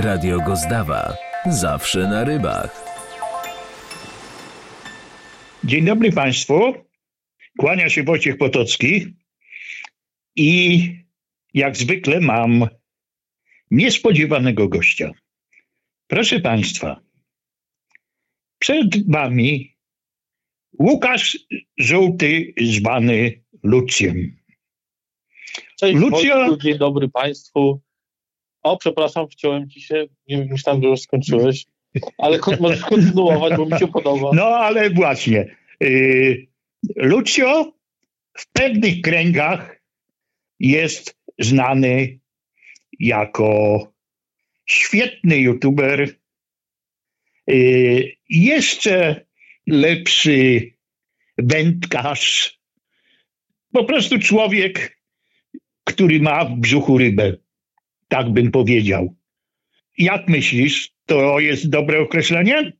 Radio Gozdawa. Zawsze na rybach. Dzień dobry Państwu. Kłania się Wojciech Potocki i jak zwykle mam niespodziewanego gościa. Proszę Państwa, przed Wami Łukasz Żółty, zwany Lucjem. Cześć Lucja... Wojtku, dzień dobry Państwu. O, przepraszam, wciąłem Ci się, nie myślałem, że już skończyłeś, ale możesz kontynuować, bo mi się podoba. No, ale właśnie. Yy, Lucio w pewnych kręgach jest znany jako świetny youtuber, yy, jeszcze lepszy wędkarz, po prostu człowiek, który ma w brzuchu rybę, tak bym powiedział. Jak myślisz, to jest dobre określenie?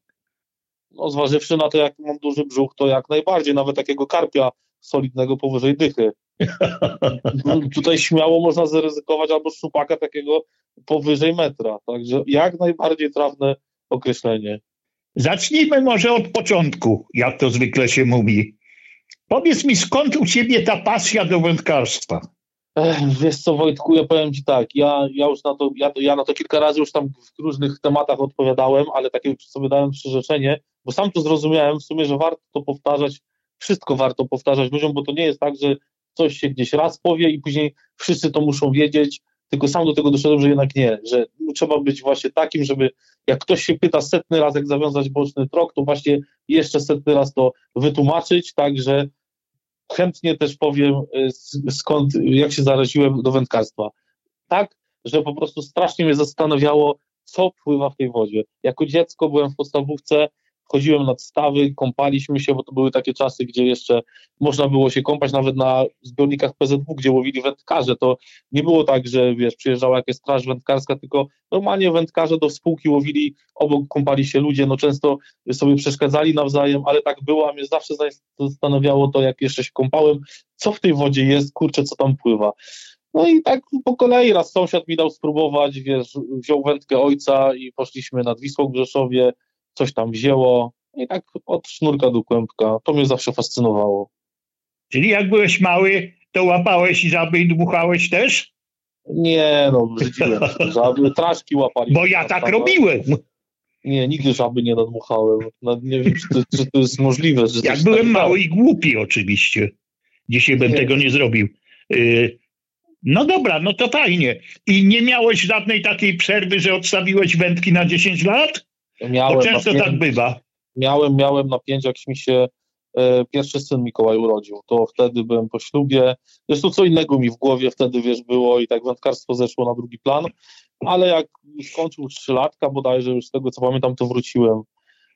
No, zważywszy na to, jak mam duży brzuch, to jak najbardziej, nawet takiego karpia solidnego powyżej dychy. Tutaj śmiało można zaryzykować albo szupaka takiego powyżej metra. Także jak najbardziej trafne określenie. Zacznijmy może od początku, jak to zwykle się mówi. Powiedz mi, skąd u ciebie ta pasja do wędkarstwa? Wiesz co, Wojtku, ja powiem ci tak, ja, ja już na to, ja, ja na to kilka razy już tam w różnych tematach odpowiadałem, ale takie sobie dałem przyrzeczenie, bo sam to zrozumiałem w sumie, że warto to powtarzać, wszystko warto powtarzać ludziom, bo to nie jest tak, że coś się gdzieś raz powie i później wszyscy to muszą wiedzieć, tylko sam do tego doszedłem, że jednak nie, że trzeba być właśnie takim, żeby jak ktoś się pyta setny raz, jak zawiązać boczny trok, to właśnie jeszcze setny raz to wytłumaczyć, tak, że chętnie też powiem y, skąd, jak się zaraziłem do wędkarstwa. Tak, że po prostu strasznie mnie zastanawiało, co pływa w tej wodzie. Jako dziecko byłem w podstawówce, chodziłem nad stawy, kąpaliśmy się, bo to były takie czasy, gdzie jeszcze można było się kąpać nawet na zbiornikach PZW, gdzie łowili wędkarze. To nie było tak, że wiesz, przyjeżdżała jakaś straż wędkarska, tylko normalnie wędkarze do spółki łowili, obok kąpali się ludzie, no często sobie przeszkadzali nawzajem, ale tak było, a mnie zawsze zastanawiało to, jak jeszcze się kąpałem, co w tej wodzie jest, kurczę, co tam pływa. No i tak po kolei raz sąsiad mi dał spróbować, wiesz, wziął wędkę ojca i poszliśmy nad Wisłą Grzeszowie, coś tam wzięło i tak od sznurka do kłębka. To mnie zawsze fascynowało. Czyli jak byłeś mały, to łapałeś żaby i dmuchałeś też? Nie, no brzydziłem żaby, traszki łapali. Bo ja tak robiłem. Nie, nigdy żaby nie nadmuchałem. Nie wiem, czy to, czy to jest możliwe. jak byłem tak mały i głupi oczywiście. Dzisiaj bym nie. tego nie zrobił. Y, no dobra, no to fajnie. I nie miałeś żadnej takiej przerwy, że odstawiłeś wędki na 10 lat? Miałem Bo często napięć, tak bywa. Miałem, miałem napięć, jak mi się e, pierwszy syn Mikołaj urodził. To wtedy byłem po ślubie. Zresztą co innego mi w głowie wtedy, wiesz, było i tak wędkarstwo zeszło na drugi plan. Ale jak skończył trzylatka bodajże, już z tego co pamiętam, to wróciłem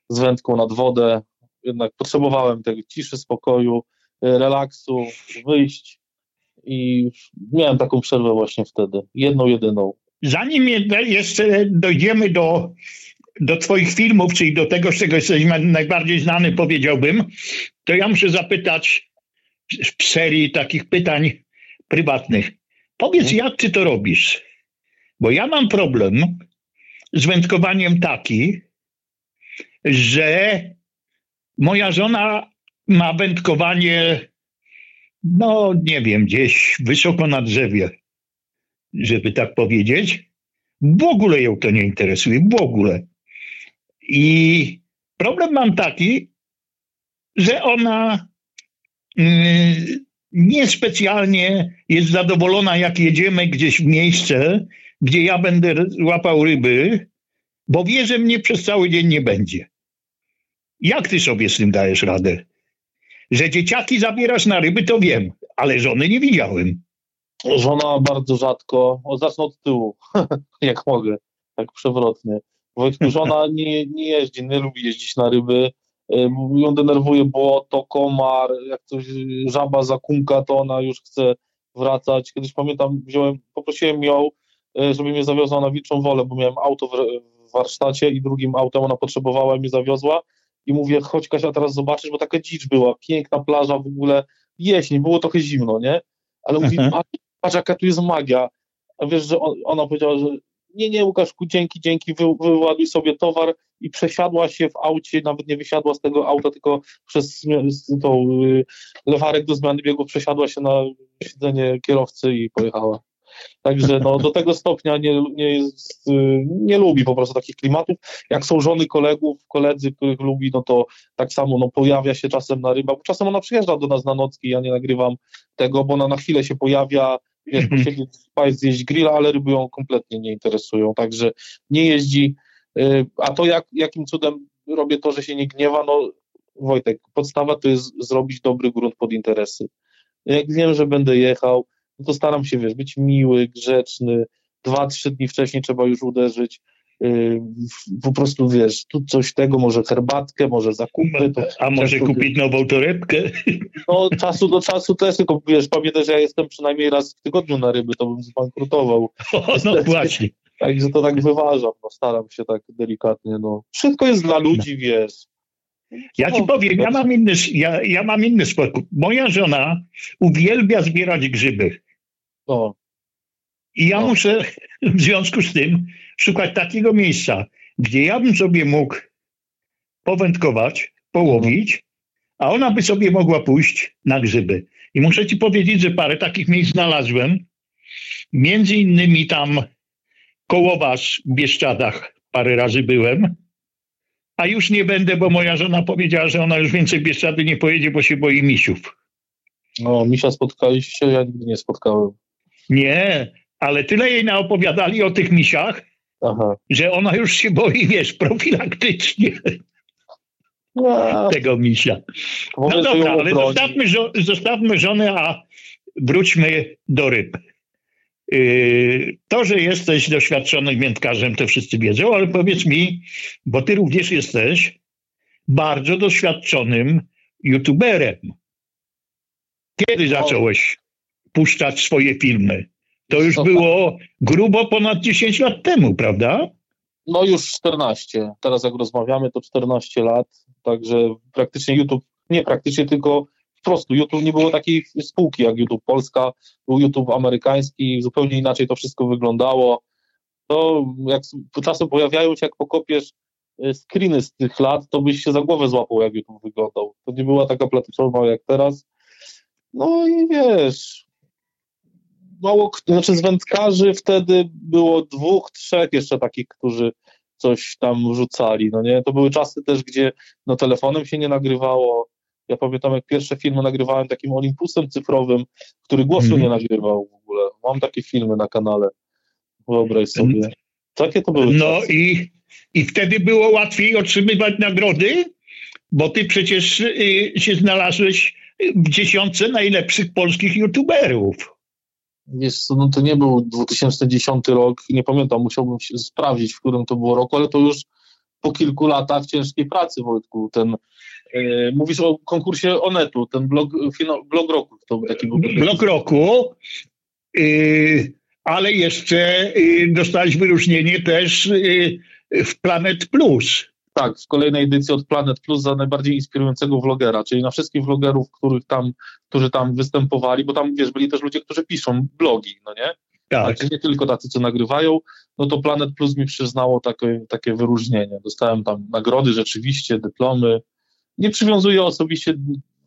z wędką nad wodę. Jednak potrzebowałem tego ciszy, spokoju, e, relaksu, wyjść i miałem taką przerwę właśnie wtedy. Jedną, jedyną. Zanim jeszcze dojdziemy do do Twoich filmów, czyli do tego, z czego jesteś najbardziej znany, powiedziałbym, to ja muszę zapytać w serii takich pytań prywatnych. Powiedz, jak Ty to robisz? Bo ja mam problem z wędkowaniem taki, że moja żona ma wędkowanie, no nie wiem, gdzieś wysoko na drzewie, żeby tak powiedzieć. W ogóle ją to nie interesuje, w ogóle. I problem mam taki, że ona mm, niespecjalnie jest zadowolona, jak jedziemy gdzieś w miejsce, gdzie ja będę łapał ryby, bo wie, że mnie przez cały dzień nie będzie. Jak ty sobie z tym dajesz radę? Że dzieciaki zabierasz na ryby, to wiem, ale żony nie widziałem. Żona bardzo rzadko, o, zacznę od tyłu, jak mogę, tak przewrotnie. Wojtku, żona nie, nie jeździ, nie lubi jeździć na ryby. Ją denerwuje błoto, komar, jak coś żaba zakumka, to ona już chce wracać. Kiedyś pamiętam, wziąłem, poprosiłem ją, e, żeby mnie zawiozła na Wilczą Wolę, bo miałem auto w, w warsztacie i drugim autem ona potrzebowała i mnie zawiozła. I mówię, chodź Kasia, teraz zobaczysz, bo taka dzicz była, piękna plaża w ogóle, jesień, było trochę zimno, nie? Ale mówi, patrz jaka tu jest magia. A wiesz, że on, ona powiedziała, że nie, nie, Łukaszku, dzięki, dzięki, wy, wyładuj sobie towar i przesiadła się w aucie, nawet nie wysiadła z tego auta, tylko przez tą y, lewarek do zmiany biegu przesiadła się na siedzenie kierowcy i pojechała. Także no, do tego stopnia nie, nie, jest, y, nie lubi po prostu takich klimatów. Jak są żony kolegów, koledzy, których lubi, no to tak samo no, pojawia się czasem na rybach. Czasem ona przyjeżdża do nas na nocki, ja nie nagrywam tego, bo ona na chwilę się pojawia, wiesz, Mhm. posiedzieć, spać, zjeść grilla, ale ryby ją kompletnie nie interesują, także nie jeździ. Y, A to jak, jakim cudem robię to, że się nie gniewa, no Wojtek, podstawa to jest zrobić dobry grunt pod interesy. Jak wiem, że będę jechał, no to staram się, wiesz, być miły, grzeczny, dwa, trzy dni wcześniej trzeba już uderzyć, po prostu, wiesz, tu coś tego, może herbatkę, może zakupy, A może kupić nową torebkę? no, czasu do czasu też, tylko wiesz, pamiętaj, że ja jestem przynajmniej raz w tygodniu na ryby, to bym zbankrutował. O, no właśnie. Także to tak wyważam, no, staram się tak delikatnie, no. Wszystko jest dla ludzi, wiesz. Ja ci No, powiem, ja mam inny, ja, ja mam inny spokój. Moja żona uwielbia zbierać grzyby. No, I ja No. muszę w związku z tym szukać takiego miejsca, gdzie ja bym sobie mógł powędkować, połowić, a ona by sobie mogła pójść na grzyby. I muszę ci powiedzieć, że parę takich miejsc znalazłem. Między innymi tam koło was w Bieszczadach parę razy byłem. A już nie będę, bo moja żona powiedziała, że ona już więcej Bieszczady nie pojedzie, bo się boi misiów. no, misia spotkaliście się, ja nigdy nie spotkałem. Nie, ale tyle jej naopowiadali o tych misiach, Aha. że ona już się boi, wiesz, profilaktycznie No, tego misia. No dobra, ale zostawmy, żo- zostawmy żonę, a wróćmy do ryb. Yy, To, że jesteś doświadczonym wędkarzem, to wszyscy wiedzą, ale powiedz mi, bo ty również jesteś bardzo doświadczonym youtuberem. Kiedy zacząłeś puszczać swoje filmy? To już Co? było grubo ponad 10 lat temu, prawda? No już 14. Teraz jak rozmawiamy, to 14 lat. Także praktycznie YouTube, nie praktycznie, tylko po prostu YouTube nie było takiej spółki jak YouTube Polska, był YouTube amerykański, zupełnie inaczej to wszystko wyglądało. To jak czasem pojawiają się, jak pokopiesz e, screeny z tych lat, to byś się za głowę złapał, jak YouTube wyglądał. To nie była taka platforma jak teraz. No i wiesz, mało, znaczy z wędkarzy wtedy było dwóch, trzech jeszcze takich, którzy coś tam wrzucali, no nie? To były czasy też, gdzie no telefonem się nie nagrywało. Ja pamiętam, jak pierwsze filmy nagrywałem takim Olympusem cyfrowym, który głosu Mhm. nie nagrywał w ogóle. Mam takie filmy na kanale. Wyobraź sobie. Takie to były No czasy. i, i wtedy było łatwiej otrzymywać nagrody, bo ty przecież y, się znalazłeś w dziesiątce najlepszych polskich youtuberów. Wiesz co, no to nie był 2010 rok, nie pamiętam, musiałbym się sprawdzić, w którym to było roku, ale to już po kilku latach ciężkiej pracy, Wojtku, ten, e, mówisz o konkursie Onetu, ten blog, blog roku, to taki był. Blok roku, y, ale jeszcze y, dostałeś wyróżnienie też y, w Planet Plus. Tak, w kolejnej edycji od Planet Plus za najbardziej inspirującego vlogera, czyli na wszystkich vlogerów, których tam, którzy tam występowali, bo tam, wiesz, byli też ludzie, którzy piszą blogi, no nie? Tak. Znaczy nie tylko tacy, co nagrywają, no to Planet Plus mi przyznało takie, takie wyróżnienie. Dostałem tam nagrody rzeczywiście, dyplomy. Nie przywiązuję osobiście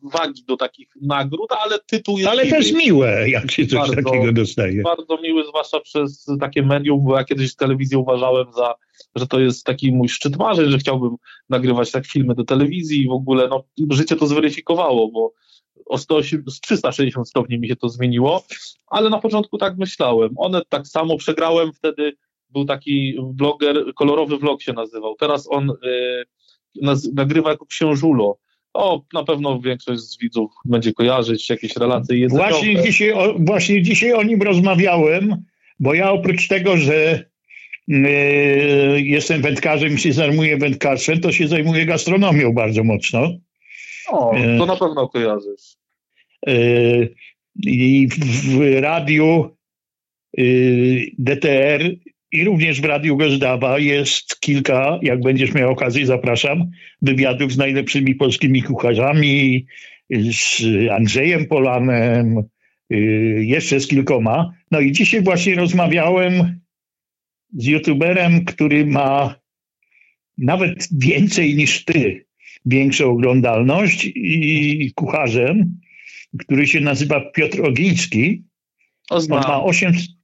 wagi do takich nagród, ale tytuł jest Ale miły. też miłe, jak się coś Bardzo. takiego dostaje. bardzo miły, zwłaszcza przez takie medium, bo ja kiedyś telewizję uważałem za, że to jest taki mój szczyt marzeń, że chciałbym nagrywać tak filmy do telewizji i w ogóle, no, życie to zweryfikowało, bo o 108, z 360 stopni mi się to zmieniło, ale na początku tak myślałem. One tak samo przegrałem wtedy, był taki bloger, kolorowy vlog się nazywał. Teraz on y, nagrywa jako książulo. O, na pewno większość z widzów będzie kojarzyć jakieś relacje jedzeniowe. Właśnie dzisiaj, o, właśnie dzisiaj o nim rozmawiałem, bo ja oprócz tego, że y, jestem wędkarzem i się zajmuję wędkarstwem, to się zajmuję gastronomią bardzo mocno. O, E. to na pewno kojarzysz. Y, I w, w radiu y, DTR i również w Radiu Gozdawa jest kilka, jak będziesz miał okazję, zapraszam, wywiadów z najlepszymi polskimi kucharzami, z Andrzejem Polanem, y, jeszcze z kilkoma. No i dzisiaj właśnie rozmawiałem z youtuberem, który ma nawet więcej niż ty, większą oglądalność i kucharzem, który się nazywa Piotr Ogiński. On ma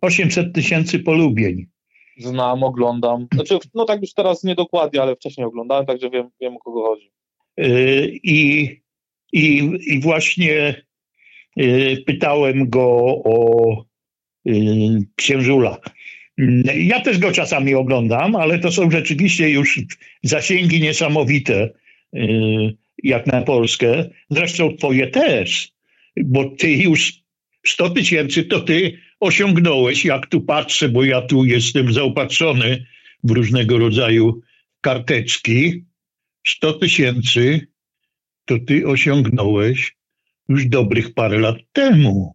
800 tysięcy polubień. Znam, oglądam. Znaczy, no tak już teraz nie dokładnie, ale wcześniej oglądałem, także wiem, wiem o kogo chodzi. Y, I, i, i właśnie y, pytałem go o y, księżula. Ja też go czasami oglądam, ale to są rzeczywiście już zasięgi niesamowite, jak na Polskę. Zresztą twoje też, bo ty już 100 tysięcy to ty osiągnąłeś, jak tu patrzę, bo ja tu jestem zaopatrzony w różnego rodzaju karteczki. 100 tysięcy to ty osiągnąłeś już dobrych parę lat temu.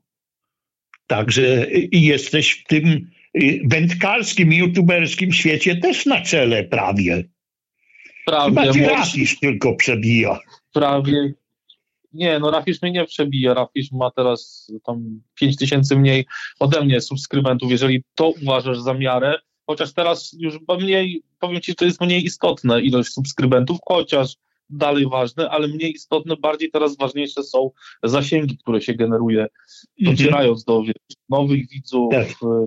Także jesteś w tym y, wędkarskim, youtuberskim świecie też na czele prawie. Prawie. Chyba cię Rafisz tylko przebija. Prawie. Nie, no Rafisz mnie nie przebija. Rafisz ma teraz tam 5 tysięcy mniej ode mnie subskrybentów, jeżeli to uważasz za miarę. Chociaż teraz już mniej, powiem Ci, to jest mniej istotne ilość subskrybentów, chociaż dalej ważne, ale mniej istotne, bardziej teraz ważniejsze są zasięgi, które się generuje, mhm. docierając do nowych widzów, tak. E,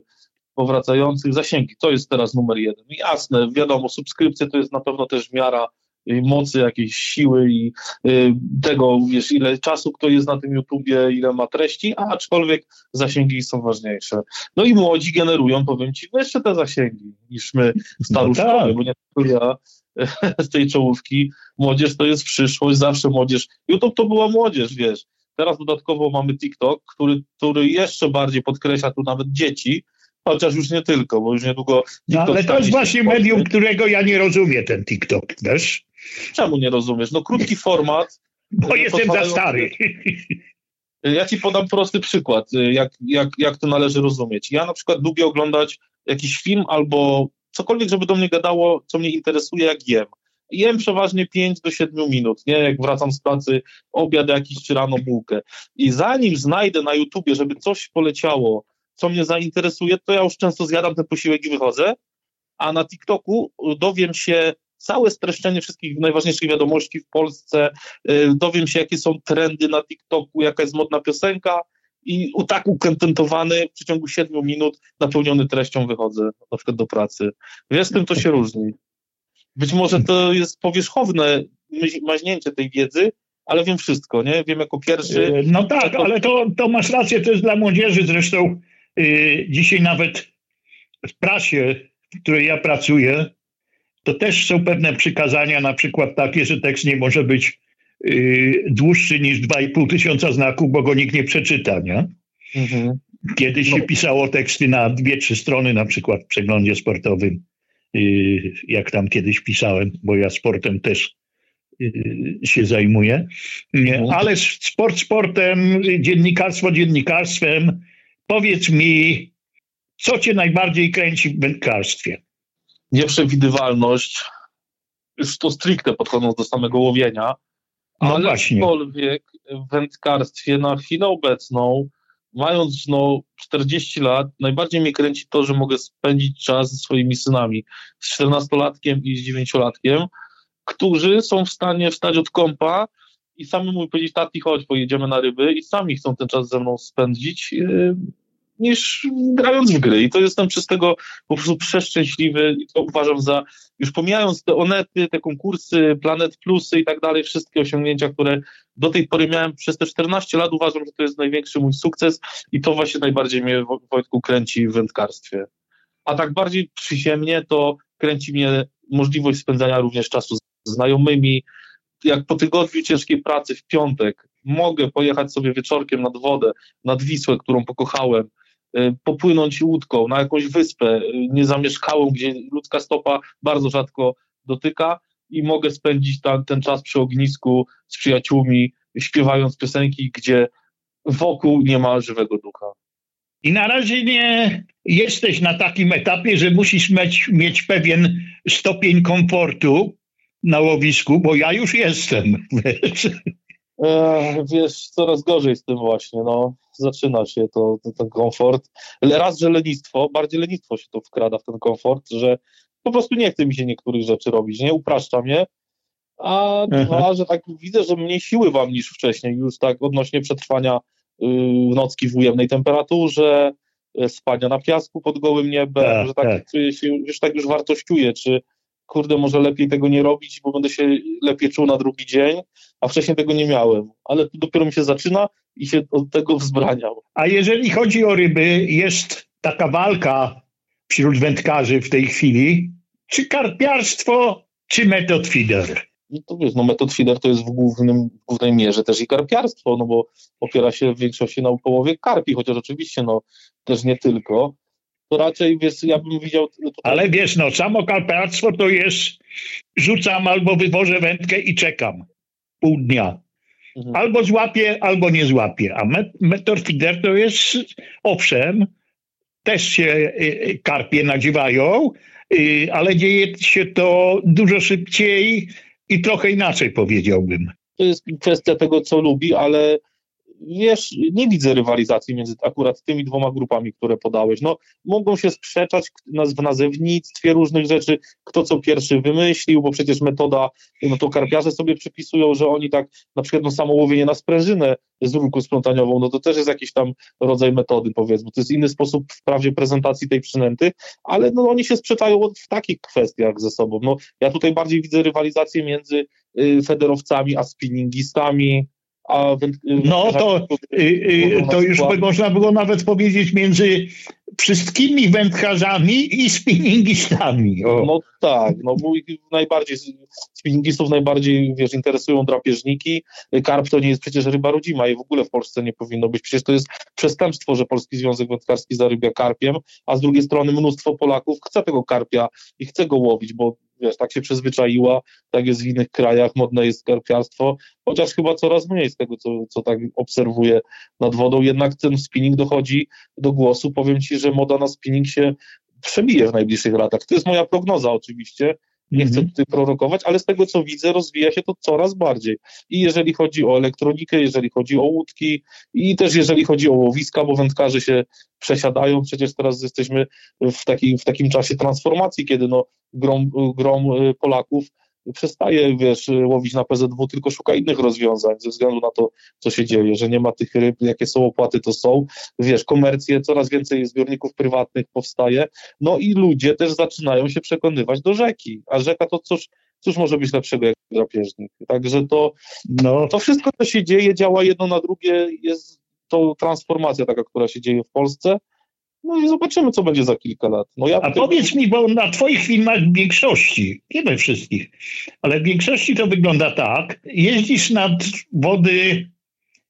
powracających zasięgi. To jest teraz numer jeden. Jasne, wiadomo, subskrypcje to jest na pewno też miara mocy, jakiejś siły i y, tego, wiesz, ile czasu kto jest na tym YouTubie, ile ma treści, a aczkolwiek zasięgi są ważniejsze. No i młodzi generują, powiem ci, jeszcze te zasięgi niż my staruszkowie, no tak. bo nie tylko ja z tej czołówki. Młodzież to jest przyszłość, zawsze młodzież. YouTube to była młodzież, wiesz. Teraz dodatkowo mamy TikTok, który, który jeszcze bardziej podkreśla tu nawet dzieci, chociaż już nie tylko, bo już niedługo. No, ale to jest właśnie medium, którego ja nie rozumiem, ten TikTok, wiesz? Czemu nie rozumiesz? No krótki format. Bo jestem za stary. Ja ci podam prosty przykład, jak, jak, jak to należy rozumieć. Ja na przykład lubię oglądać jakiś film albo cokolwiek, żeby do mnie gadało, co mnie interesuje, jak jem. Jem przeważnie 5 do 7 minut, nie? Jak wracam z pracy, obiad jakiś czy rano bułkę. I zanim znajdę na YouTubie, żeby coś poleciało, co mnie zainteresuje, to ja już często zjadam ten posiłek i wychodzę, a na TikToku dowiem się całe streszczenie wszystkich najważniejszych wiadomości w Polsce, y, dowiem się, jakie są trendy na TikToku, jaka jest modna piosenka i tak ukontentowany w przeciągu 7 minut, napełniony treścią wychodzę na przykład do pracy. Wiesz, z tym to się różni. Być może to jest powierzchowne maźnięcie tej wiedzy, ale wiem wszystko, nie? Wiem jako pierwszy. Y, no tak, to... ale to, to masz rację, to jest dla młodzieży. Zresztą dzisiaj nawet w prasie, w której ja pracuję, to też są pewne przykazania, na przykład takie, że tekst nie może być yy, dłuższy niż 2,5 tysiąca znaków, bo go nikt nie przeczyta, nie? Mhm. Kiedyś no. się pisało teksty na dwie, trzy strony, na przykład w przeglądzie sportowym, yy, jak tam kiedyś pisałem, bo ja sportem też się zajmuję. Mhm. Ale sport sportem, dziennikarstwo dziennikarstwem. Powiedz mi, co cię najbardziej kręci w wędkarstwie? nieprzewidywalność, już to stricte podchodząc do samego łowienia, no ale właśnie. aczkolwiek w wędkarstwie na chwilę obecną, mając no 40 lat, najbardziej mnie kręci to, że mogę spędzić czas ze swoimi synami, z 14-latkiem i z 9-latkiem, którzy są w stanie wstać od kąpa i sami mu powiedzieć, tati, chodź, pojedziemy na ryby i sami chcą ten czas ze mną spędzić. Yy, niż grając w gry. I to jestem przez tego po prostu przeszczęśliwy i to uważam za, już pomijając te onety, te konkursy, Planet Plusy i tak dalej, wszystkie osiągnięcia, które do tej pory miałem przez te 14 lat, uważam, że to jest największy mój sukces i to właśnie najbardziej mnie, Wojtku, kręci w wędkarstwie. A tak bardziej przyziemnie to kręci mnie możliwość spędzania również czasu z znajomymi, jak po tygodniu ciężkiej pracy w piątek mogę pojechać sobie wieczorkiem nad wodę, nad Wisłę, którą pokochałem, Y, popłynąć łódką na jakąś wyspę y, niezamieszkałą, gdzie ludzka stopa bardzo rzadko dotyka i mogę spędzić tam, ten czas przy ognisku z przyjaciółmi, śpiewając piosenki, gdzie wokół nie ma żywego ducha. I na razie nie jesteś na takim etapie, że musisz mieć, mieć pewien stopień komfortu na łowisku, bo ja już jestem. E, wiesz, coraz gorzej z tym właśnie, no. Zaczyna się to, to, ten komfort. Raz, że lenistwo, bardziej lenistwo się to wkrada w ten komfort, że po prostu nie chce mi się niektórych rzeczy robić, nie? Upraszcza mnie. A dwa, że tak widzę, że mniej siły mam niż wcześniej, już tak odnośnie przetrwania y, nocki w ujemnej temperaturze, y, spania na piasku pod gołym niebem, Tak, że tak, tak. czuję się, już tak już wartościuję, czy kurde, może lepiej tego nie robić, bo będę się lepiej czuł na drugi dzień, a wcześniej tego nie miałem. Ale tu dopiero mi się zaczyna i się od tego wzbraniał. A jeżeli chodzi o ryby, jest taka walka wśród wędkarzy w tej chwili, czy karpiarstwo, czy metod feeder? No to wiesz, no metod feeder to jest w, głównym, w głównej mierze też i karpiarstwo, no bo opiera się w większości na połowie karpi, chociaż oczywiście no też nie tylko. To raczej, wiesz, ja bym widział... Ale wiesz, no samo karpiarstwo to jest rzucam albo wywożę wędkę i czekam pół dnia. Mhm. Albo złapię, albo nie złapię. A met- feeder to jest, owszem, też się y, y, karpie nadziewają, y, ale dzieje się to dużo szybciej i trochę inaczej powiedziałbym. to jest kwestia tego, co lubi, ale wiesz, nie widzę rywalizacji między akurat tymi dwoma grupami, które podałeś. No, mogą się sprzeczać w nazewnictwie różnych rzeczy, kto co pierwszy wymyślił, bo przecież metoda, no to karpiarze sobie przypisują, że oni tak, na przykład no samo na sprężynę z rurką splątaniową, no to też jest jakiś tam rodzaj metody, powiedzmy. To jest inny sposób wprawdzie prezentacji tej przynęty, ale no oni się sprzeczają w takich kwestiach ze sobą. No, ja tutaj bardziej widzę rywalizację między y, federowcami a spinningistami, a węd- No to, y, y, to już by można było nawet powiedzieć między wszystkimi wędkarzami i spinningistami. O. No tak, no mój najbardziej, spinningistów najbardziej, wiesz, interesują drapieżniki, karp to nie jest przecież ryba rodzima i w ogóle w Polsce nie powinno być, przecież to jest przestępstwo, że Polski Związek Wędkarski zarybia karpiem, a z drugiej strony mnóstwo Polaków chce tego karpia i chce go łowić, bo wiesz, tak się przyzwyczaiła, tak jest w innych krajach, modne jest karpiarstwo, chociaż chyba coraz mniej z tego, co, co tak obserwuję nad wodą, jednak ten spinning dochodzi do głosu, powiem Ci, że moda na spinning się przebije w najbliższych latach. To jest moja prognoza oczywiście, nie chcę Mhm. tutaj prorokować, ale z tego co widzę, rozwija się to coraz bardziej. I jeżeli chodzi o elektronikę, jeżeli chodzi o łódki, i też jeżeli chodzi o łowiska, bo wędkarze się przesiadają. Przecież teraz jesteśmy w, taki, w takim czasie transformacji, kiedy no, grom, grom y, Polaków przestaje, wiesz, łowić na PZW, tylko szuka innych rozwiązań ze względu na to, co się dzieje, że nie ma tych ryb, jakie są opłaty, to są. Wiesz, komercje, coraz więcej zbiorników prywatnych powstaje, no i ludzie też zaczynają się przekonywać do rzeki, a rzeka to cóż, cóż może być lepszego jak drapieżnik. Także to, No, to wszystko, co się dzieje, działa jedno na drugie, jest to transformacja taka, która się dzieje w Polsce. No i zobaczymy, co będzie za kilka lat. No ja a powiedz mi, bo na twoich filmach w większości, nie we wszystkich, ale w większości to wygląda tak, jeździsz nad wody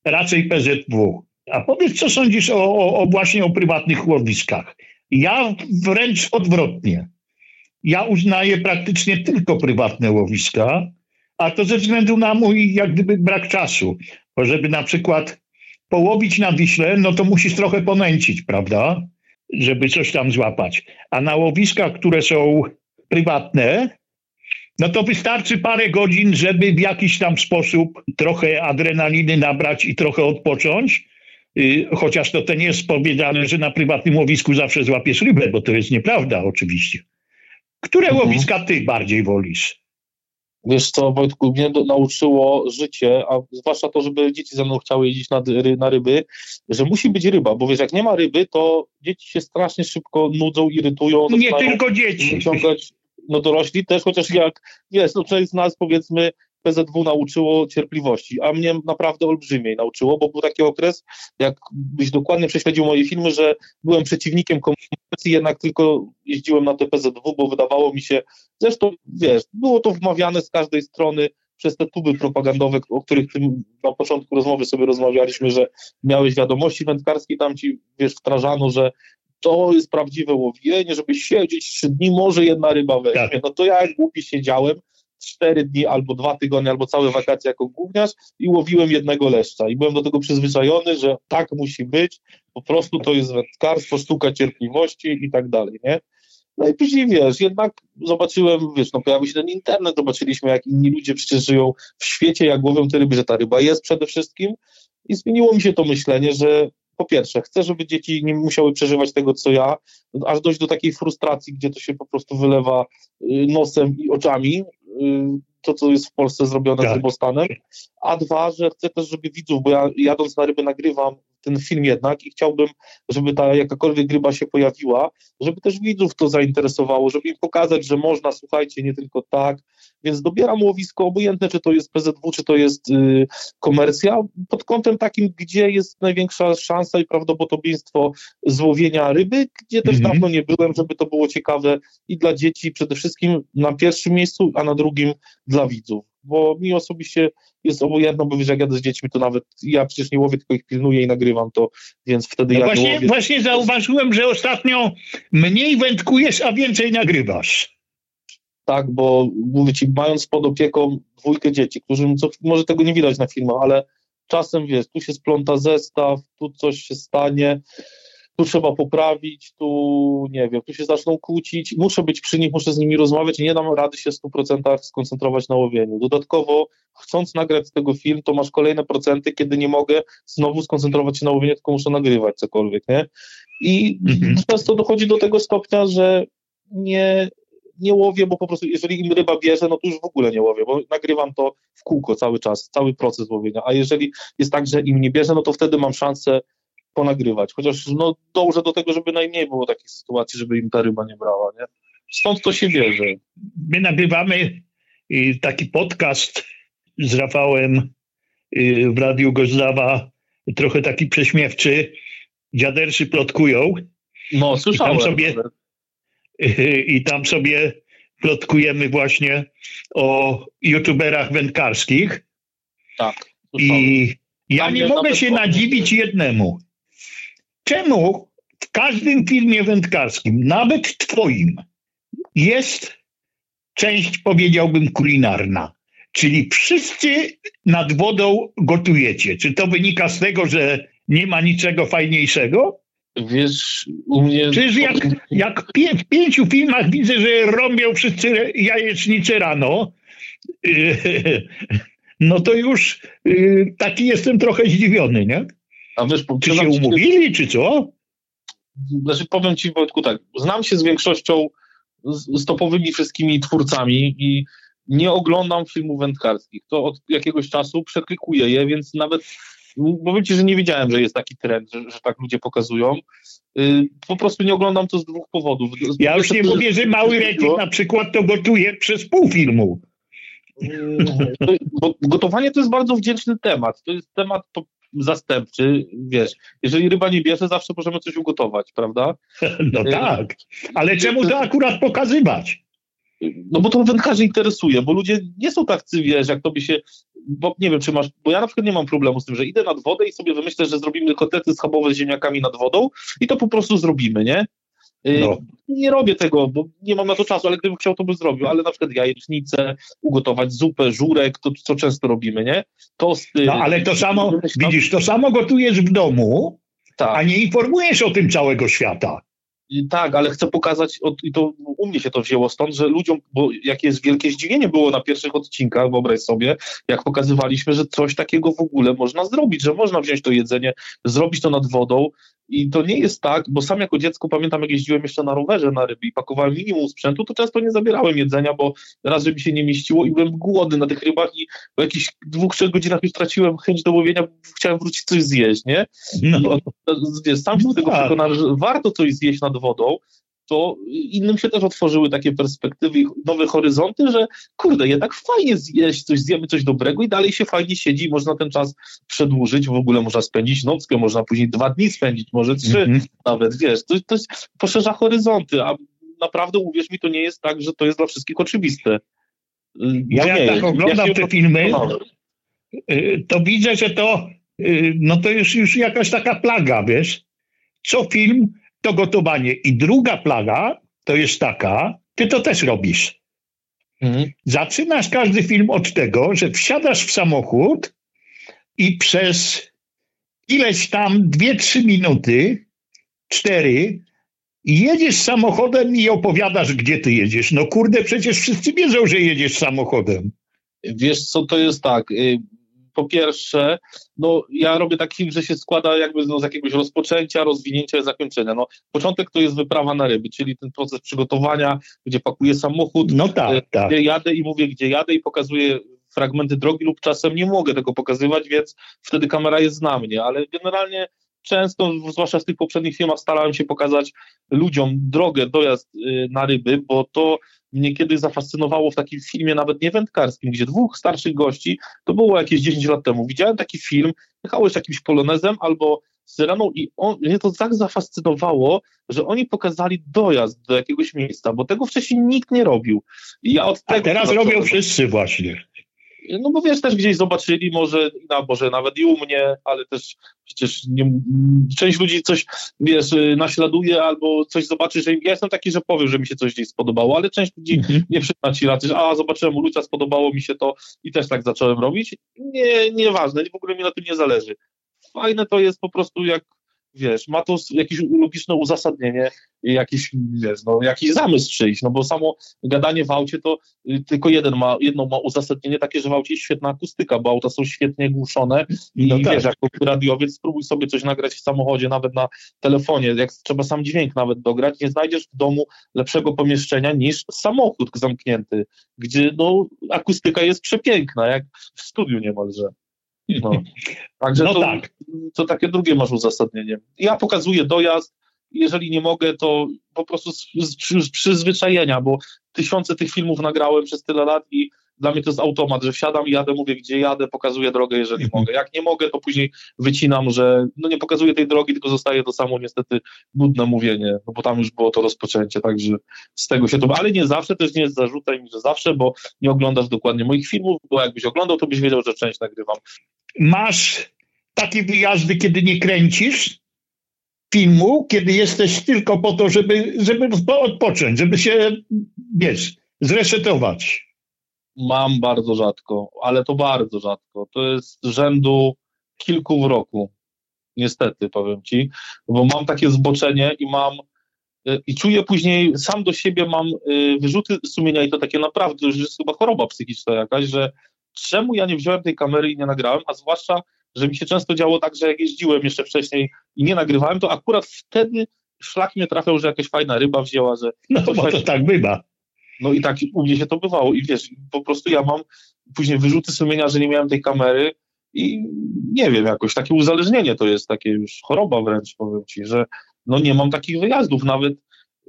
raczej PZW. A powiedz, co sądzisz o, o, o właśnie o prywatnych łowiskach? Ja wręcz odwrotnie. Ja uznaję praktycznie tylko prywatne łowiska, a to ze względu na mój jak gdyby brak czasu. Bo żeby na przykład połowić na Wiśle, no to musisz trochę ponęcić, prawda? Żeby coś tam złapać. A na łowiskach, które są prywatne, no to wystarczy parę godzin, żeby w jakiś tam sposób trochę adrenaliny nabrać i trochę odpocząć. Y, Chociaż to, to nie jest powiedziane, że na prywatnym łowisku zawsze złapiesz rybę, bo to jest nieprawda oczywiście. Które Mhm. łowiska ty bardziej wolisz? Wiesz co, Wojtku, mnie nauczyło życie, a zwłaszcza to, żeby dzieci ze mną chciały jeździć na, na ryby, że musi być ryba, bo wiesz, jak nie ma ryby, to dzieci się strasznie szybko nudzą, irytują. Nie tylko dzieci. wyciągać, no dorośli też, chociaż jak, wiesz, no część z nas powiedzmy PZW nauczyło cierpliwości, a mnie naprawdę olbrzymiej nauczyło, bo był taki okres, jakbyś dokładnie prześledził moje filmy, że byłem przeciwnikiem komunikacji, jednak tylko jeździłem na te PZW, bo wydawało mi się, zresztą wiesz, było to wmawiane z każdej strony przez te tuby propagandowe, o których na początku rozmowy sobie rozmawialiśmy, że miałeś wiadomości wędkarskie, tam ci, wiesz, wtrażano, że to jest prawdziwe łowienie, żeby siedzieć trzy dni, może jedna ryba weźmie. Tak. No to ja jak głupi siedziałem cztery dni, albo dwa tygodnie, albo całe wakacje jako gówniarz i łowiłem jednego leszcza. I byłem do tego przyzwyczajony, że tak musi być, po prostu to jest wędkarstwo, sztuka cierpliwości i tak dalej, nie? No i później wiesz, jednak zobaczyłem, wiesz, no pojawił się ten internet, zobaczyliśmy jak inni ludzie przecież żyją w świecie, jak łowią te ryby, że ta ryba jest przede wszystkim i zmieniło mi się to myślenie, że po pierwsze, chcę, żeby dzieci nie musiały przeżywać tego, co ja, aż dojść do takiej frustracji, gdzie to się po prostu wylewa y, nosem i oczami, to, co jest w Polsce zrobione tak. z rybostanem, a dwa, że chcę też, żeby widzów, bo ja jadąc na ryby nagrywam ten film jednak i chciałbym, żeby ta jakakolwiek ryba się pojawiła, żeby też widzów to zainteresowało, żeby im pokazać, że można, słuchajcie, nie tylko tak, więc dobieram łowisko, obojętne czy to jest PZW, czy to jest y, komercja, pod kątem takim, gdzie jest największa szansa i prawdopodobieństwo złowienia ryby, gdzie też -hmm. dawno nie byłem, żeby to było ciekawe i dla dzieci przede wszystkim na pierwszym miejscu, a na drugim dla widzów bo mi osobiście jest obojętno, bo wiesz, jak jadę z dziećmi, to nawet ja przecież nie łowię, tylko ich pilnuję i nagrywam to, więc wtedy no ja właśnie, łowię. Właśnie zauważyłem, że ostatnio mniej wędkujesz, a więcej nagrywasz. Tak, bo mówię ci, mając pod opieką dwójkę dzieci, którym, co, może tego nie widać na filmach, ale czasem, wiesz, tu się spląta zestaw, tu coś się stanie, tu trzeba poprawić, tu nie wiem, tu się zaczną kłócić, muszę być przy nich, muszę z nimi rozmawiać i nie dam rady się w 100% skoncentrować na łowieniu. Dodatkowo, chcąc nagrać z tego film, to masz kolejne procenty, kiedy nie mogę znowu skoncentrować się na łowieniu, tylko muszę nagrywać cokolwiek, nie? I mhm. często dochodzi do tego stopnia, że nie, nie łowię, bo po prostu jeżeli im ryba bierze, no to już w ogóle nie łowię, bo nagrywam to w kółko cały czas, cały proces łowienia, a jeżeli jest tak, że im nie bierze, no to wtedy mam szansę ponagrywać. Chociaż no, dążę do tego, żeby najmniej było takich sytuacji, żeby im ta ryba nie brała. Nie? Stąd to się bierze. My nagrywamy y, taki podcast z Rafałem y, w Radiu Gozdawa, trochę taki prześmiewczy. Dziaderszy plotkują. No, słyszałem. I tam sobie, i tam sobie plotkujemy właśnie o youtuberach wędkarskich. Tak. I ja nie mogę się nadziwić jednemu. Czemu w każdym filmie wędkarskim, nawet twoim, jest część, powiedziałbym, kulinarna? Czyli wszyscy nad wodą gotujecie. Czy to wynika z tego, że nie ma niczego fajniejszego? Wiesz, u mnie... Przecież jak, jak w pięciu filmach widzę, że robią wszyscy jajecznice rano, no to już y, taki jestem trochę zdziwiony, nie? A wiesz, czy się umówili, czy co? Znaczy, powiem ci, Wojtku, tak, znam się z większością, z, z topowymi wszystkimi twórcami i nie oglądam filmów wędkarskich. To od jakiegoś czasu przeklikuję je, więc nawet powiem ci, że nie wiedziałem, że jest taki trend, że, że tak ludzie pokazują. Yy, po prostu nie oglądam to z dwóch powodów. Ja już nie mówię, że mały recik na przykład to gotuje przez pół filmu. Yy, bo gotowanie to jest bardzo wdzięczny temat. To jest temat zastępczy, wiesz, jeżeli ryba nie bierze, zawsze możemy coś ugotować, prawda? No tak, ale czemu to akurat pokazywać? No bo to wędkarzy interesuje, bo ludzie nie są tak wiesz, jak by się, bo nie wiem, czy masz, bo ja na przykład nie mam problemu z tym, że idę nad wodę i sobie wymyślę, że zrobimy kotlety schabowe z ziemniakami nad wodą i to po prostu zrobimy, nie? Y, no. Nie robię tego, bo nie mam na to czasu, ale gdybym chciał, to bym zrobił. Ale na przykład jajecznicę, ugotować zupę, żurek, to co często robimy, nie? Tosty. No ale to samo, widzisz, to samo gotujesz w domu, tak. a nie informujesz o tym całego świata. Tak, ale chcę pokazać, i to u mnie się to wzięło stąd, że ludziom, bo jakie jest wielkie zdziwienie było na pierwszych odcinkach, wyobraź sobie, jak pokazywaliśmy, że coś takiego w ogóle można zrobić, że można wziąć to jedzenie, zrobić to nad wodą, i to nie jest tak, bo sam jako dziecko pamiętam, jak jeździłem jeszcze na rowerze na ryby i pakowałem minimum sprzętu, to często nie zabierałem jedzenia, bo raz, żeby się nie mieściło i byłem głodny na tych rybach i po jakichś dwóch, trzech godzinach już traciłem chęć do łowienia, chciałem wrócić coś zjeść, nie? No. Wiesz, sam się no tego tak. przekonałem, że warto coś zjeść nad wodą, to innym się też otworzyły takie perspektywy, nowe horyzonty, że kurde, jednak fajnie zjeść coś, zjemy coś dobrego i dalej się fajnie siedzi, można ten czas przedłużyć, w ogóle można spędzić nockę, można później dwa dni spędzić, może trzy mm -hmm. nawet, wiesz, to, to poszerza horyzonty, a naprawdę uwierz mi, to nie jest tak, że to jest dla wszystkich oczywiste. Ja jak tak oglądam ja te filmy, y, to widzę, że to y, no to jest już jakaś taka plaga, wiesz, co film to gotowanie. I druga plaga to jest taka, ty to też robisz. Mhm. Zaczynasz każdy film od tego, że wsiadasz w samochód i przez ileś tam dwie, trzy minuty, cztery, jedziesz samochodem i opowiadasz, gdzie ty jedziesz. No kurde, przecież wszyscy wiedzą, że jedziesz samochodem. Wiesz co, to jest tak, y, po pierwsze, no ja robię taki film, że się składa jakby no, z jakiegoś rozpoczęcia, rozwinięcia i zakończenia. No, początek to jest wyprawa na ryby, czyli ten proces przygotowania, gdzie pakuję samochód, no tak, y, tak. gdzie jadę i mówię, gdzie jadę i pokazuję fragmenty drogi lub czasem nie mogę tego pokazywać, więc wtedy kamera jest na mnie, ale generalnie często, zwłaszcza w tych poprzednich filmach, starałem się pokazać ludziom drogę, dojazd y, na ryby, bo to mnie kiedyś zafascynowało w takim filmie, nawet nie wędkarskim, gdzie dwóch starszych gości, to było jakieś 10 lat temu, widziałem taki film, jechałeś jakimś polonezem albo syreną i on, mnie to tak zafascynowało, że oni pokazali dojazd do jakiegoś miejsca, bo tego wcześniej nikt nie robił. I ja od tego A teraz robią wszyscy właśnie. No bo wiesz, też gdzieś zobaczyli, może, no, może nawet i u mnie, ale też przecież nie, część ludzi coś, wiesz, naśladuje albo coś zobaczy, że ja jestem taki, że powiem, że mi się coś gdzieś spodobało, ale część ludzi mhm. nie przyzna ci racji, że a zobaczyłem u Lucia, spodobało mi się to i też tak zacząłem robić. Nie, nieważne, w ogóle mi na tym nie zależy. Fajne to jest po prostu jak wiesz, ma to jakieś logiczne uzasadnienie, jakiś, wiesz, no, jakiś zamysł czyjś, no bo samo gadanie w aucie to y, tylko jeden ma, jedno ma uzasadnienie takie, że w aucie jest świetna akustyka, bo auta są świetnie głuszone i no tak. wiesz, jako radiowiec spróbuj sobie coś nagrać w samochodzie, nawet na telefonie, jak trzeba sam dźwięk nawet dograć, nie znajdziesz w domu lepszego pomieszczenia niż samochód zamknięty, gdzie no akustyka jest przepiękna, jak w studiu niemalże. No. Także no to, tak. to takie drugie masz uzasadnienie. Ja pokazuję dojazd, jeżeli nie mogę, to po prostu z, z, z przyzwyczajenia, bo tysiące tych filmów nagrałem przez tyle lat i dla mnie to jest automat, że wsiadam i jadę, mówię gdzie jadę, pokazuję drogę, jeżeli mhm. mogę. Jak nie mogę, to później wycinam, że no nie pokazuję tej drogi, tylko zostaje to samo niestety nudne mówienie, no bo tam już było to rozpoczęcie, także z tego się to... Ale nie zawsze, też nie jest zarzutem że zawsze, bo nie oglądasz dokładnie moich filmów, bo jakbyś oglądał, to byś wiedział, że część nagrywam. Masz takie wyjazdy, kiedy nie kręcisz? filmu, kiedy jesteś tylko po to, żeby, żeby odpocząć, żeby się, wiesz, zresetować mam bardzo rzadko, ale to bardzo rzadko. To jest rzędu kilku w roku. Niestety, powiem ci, bo mam takie zboczenie i mam y, i czuję później, sam do siebie mam y, wyrzuty sumienia i to takie naprawdę, już jest chyba choroba psychiczna jakaś, że czemu ja nie wziąłem tej kamery i nie nagrałem, a zwłaszcza, że mi się często działo tak, że jak jeździłem jeszcze wcześniej i nie nagrywałem, to akurat wtedy szlak mnie trafiał, że jakaś fajna ryba wzięła, że... No bo to tak bywa. No i tak u mnie się to bywało. I wiesz, po prostu ja mam później wyrzuty sumienia, że nie miałem tej kamery i nie wiem, jakoś takie uzależnienie to jest, takie już choroba wręcz, powiem ci, że no nie mam takich wyjazdów, nawet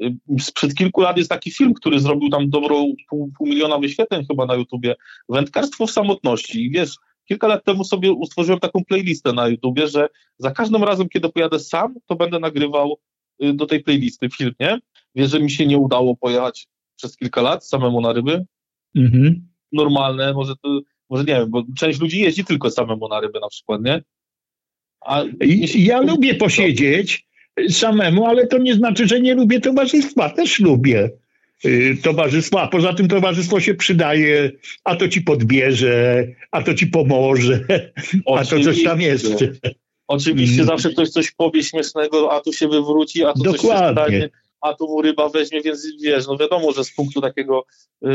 y, sprzed kilku lat jest taki film, który zrobił tam dobrą pół, pół miliona wyświetleń chyba na YouTubie, Wędkarstwo w samotności. I wiesz, kilka lat temu sobie utworzyłem taką playlistę na YouTubie, że za każdym razem, kiedy pojadę sam, to będę nagrywał y, do tej playlisty film, nie? Wiesz, że mi się nie udało pojechać przez kilka lat samemu na ryby. Mhm. Normalne, może to, może nie wiem, bo część ludzi jeździ tylko samemu na ryby na przykład, nie? A jeśli... Ja lubię posiedzieć samemu, ale to nie znaczy, że nie lubię towarzystwa. Też lubię y, towarzystwa. Poza tym towarzystwo się przydaje, a to ci podbierze, a to ci pomoże, a to coś tam jest. Oczywiście, zawsze ktoś coś powie śmiesznego, a tu się wywróci, a tu Dokładnie. coś się stanie a tu mu ryba weźmie, więc wiesz, no wiadomo, że z punktu takiego y,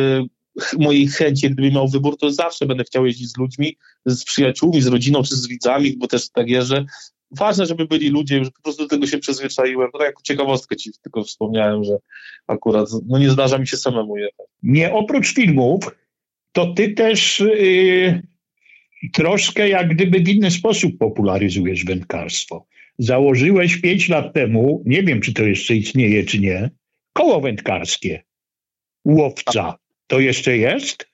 mojej chęci, gdyby miał wybór, to zawsze będę chciał jeździć z ludźmi, z przyjaciółmi, z rodziną czy z widzami, bo też tak jeżdżę. Ważne, żeby byli ludzie, już po prostu do tego się przyzwyczaiłem. To tak ciekawostkę ci tylko wspomniałem, że akurat no nie zdarza mi się samemu jechać. Nie, oprócz filmów, to ty też yy, troszkę jak gdyby w inny sposób popularyzujesz wędkarstwo założyłeś pięć lat temu, nie wiem czy to jeszcze istnieje, czy nie, koło wędkarskie. Łowca. To jeszcze jest?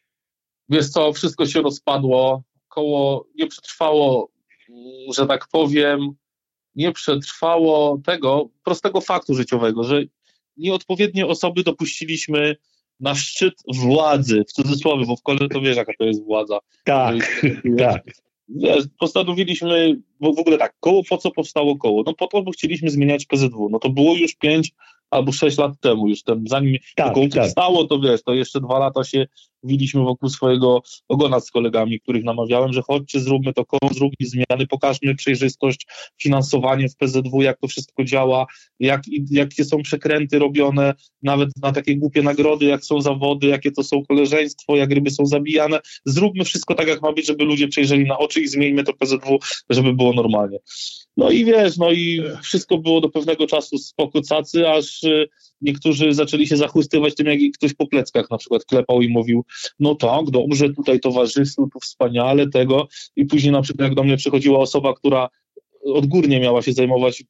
Wiesz co, wszystko się rozpadło. Koło nie przetrwało, że tak powiem, nie przetrwało tego prostego faktu życiowego, że nieodpowiednie osoby dopuściliśmy na szczyt władzy, w cudzysłowie, bo w kole to wiesz, jaka to jest władza. Tak, tak wiesz, postanowiliśmy, bo w ogóle tak, koło, po co powstało koło? No po to, bo chcieliśmy zmieniać PZW. No to było już pięć albo sześć lat temu już, ten, zanim tak, to koło tak. powstało, to wiesz, to jeszcze dwa lata się wiliśmy wokół swojego ogona z kolegami, których namawiałem, że chodźcie, zróbmy to zróbmy zmiany, pokażmy przejrzystość, finansowanie w PZW, jak to wszystko działa, jak, jakie są przekręty robione, nawet na takie głupie nagrody, jak są zawody, jakie to są koleżeństwo, jak ryby są zabijane. Zróbmy wszystko tak, jak ma być, żeby ludzie przejrzeli na oczy i zmieńmy to PZW, żeby było normalnie. No i wiesz, no i wszystko było do pewnego czasu spoko cacy, aż y, niektórzy zaczęli się zachwystywać tym, jak ktoś po pleckach na przykład klepał i mówił, no tak, dobrze, tutaj towarzystwo, tu wspaniale tego i później na przykład jak do mnie przychodziła osoba, która odgórnie miała się zajmować.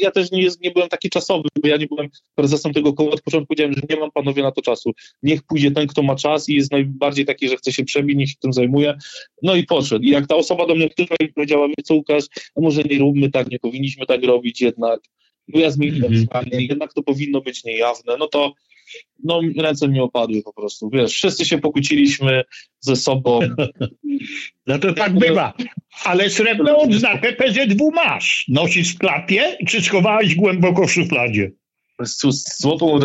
Ja też nie, nie byłem taki czasowy, bo ja nie byłem prezesem tego koła. Od początku powiedziałem, że nie mam panowie na to czasu. Niech pójdzie ten, kto ma czas i jest najbardziej taki, że chce się przebić, niech się tym zajmuje. No i poszedł. I jak ta osoba do mnie przyszła i powiedziała, co Łukasz, może nie róbmy tak, nie powinniśmy tak robić jednak. Bo ja zmieniłem mm -hmm. jednak to powinno być niejawne. No to no ręce mi opadły po prostu, wiesz, wszyscy się pokłóciliśmy ze sobą. No to tak bywa. Ale srebrną odznakę PZW masz. Nosisz w klapie, czy schowałeś głęboko w szufladzie? Złotą,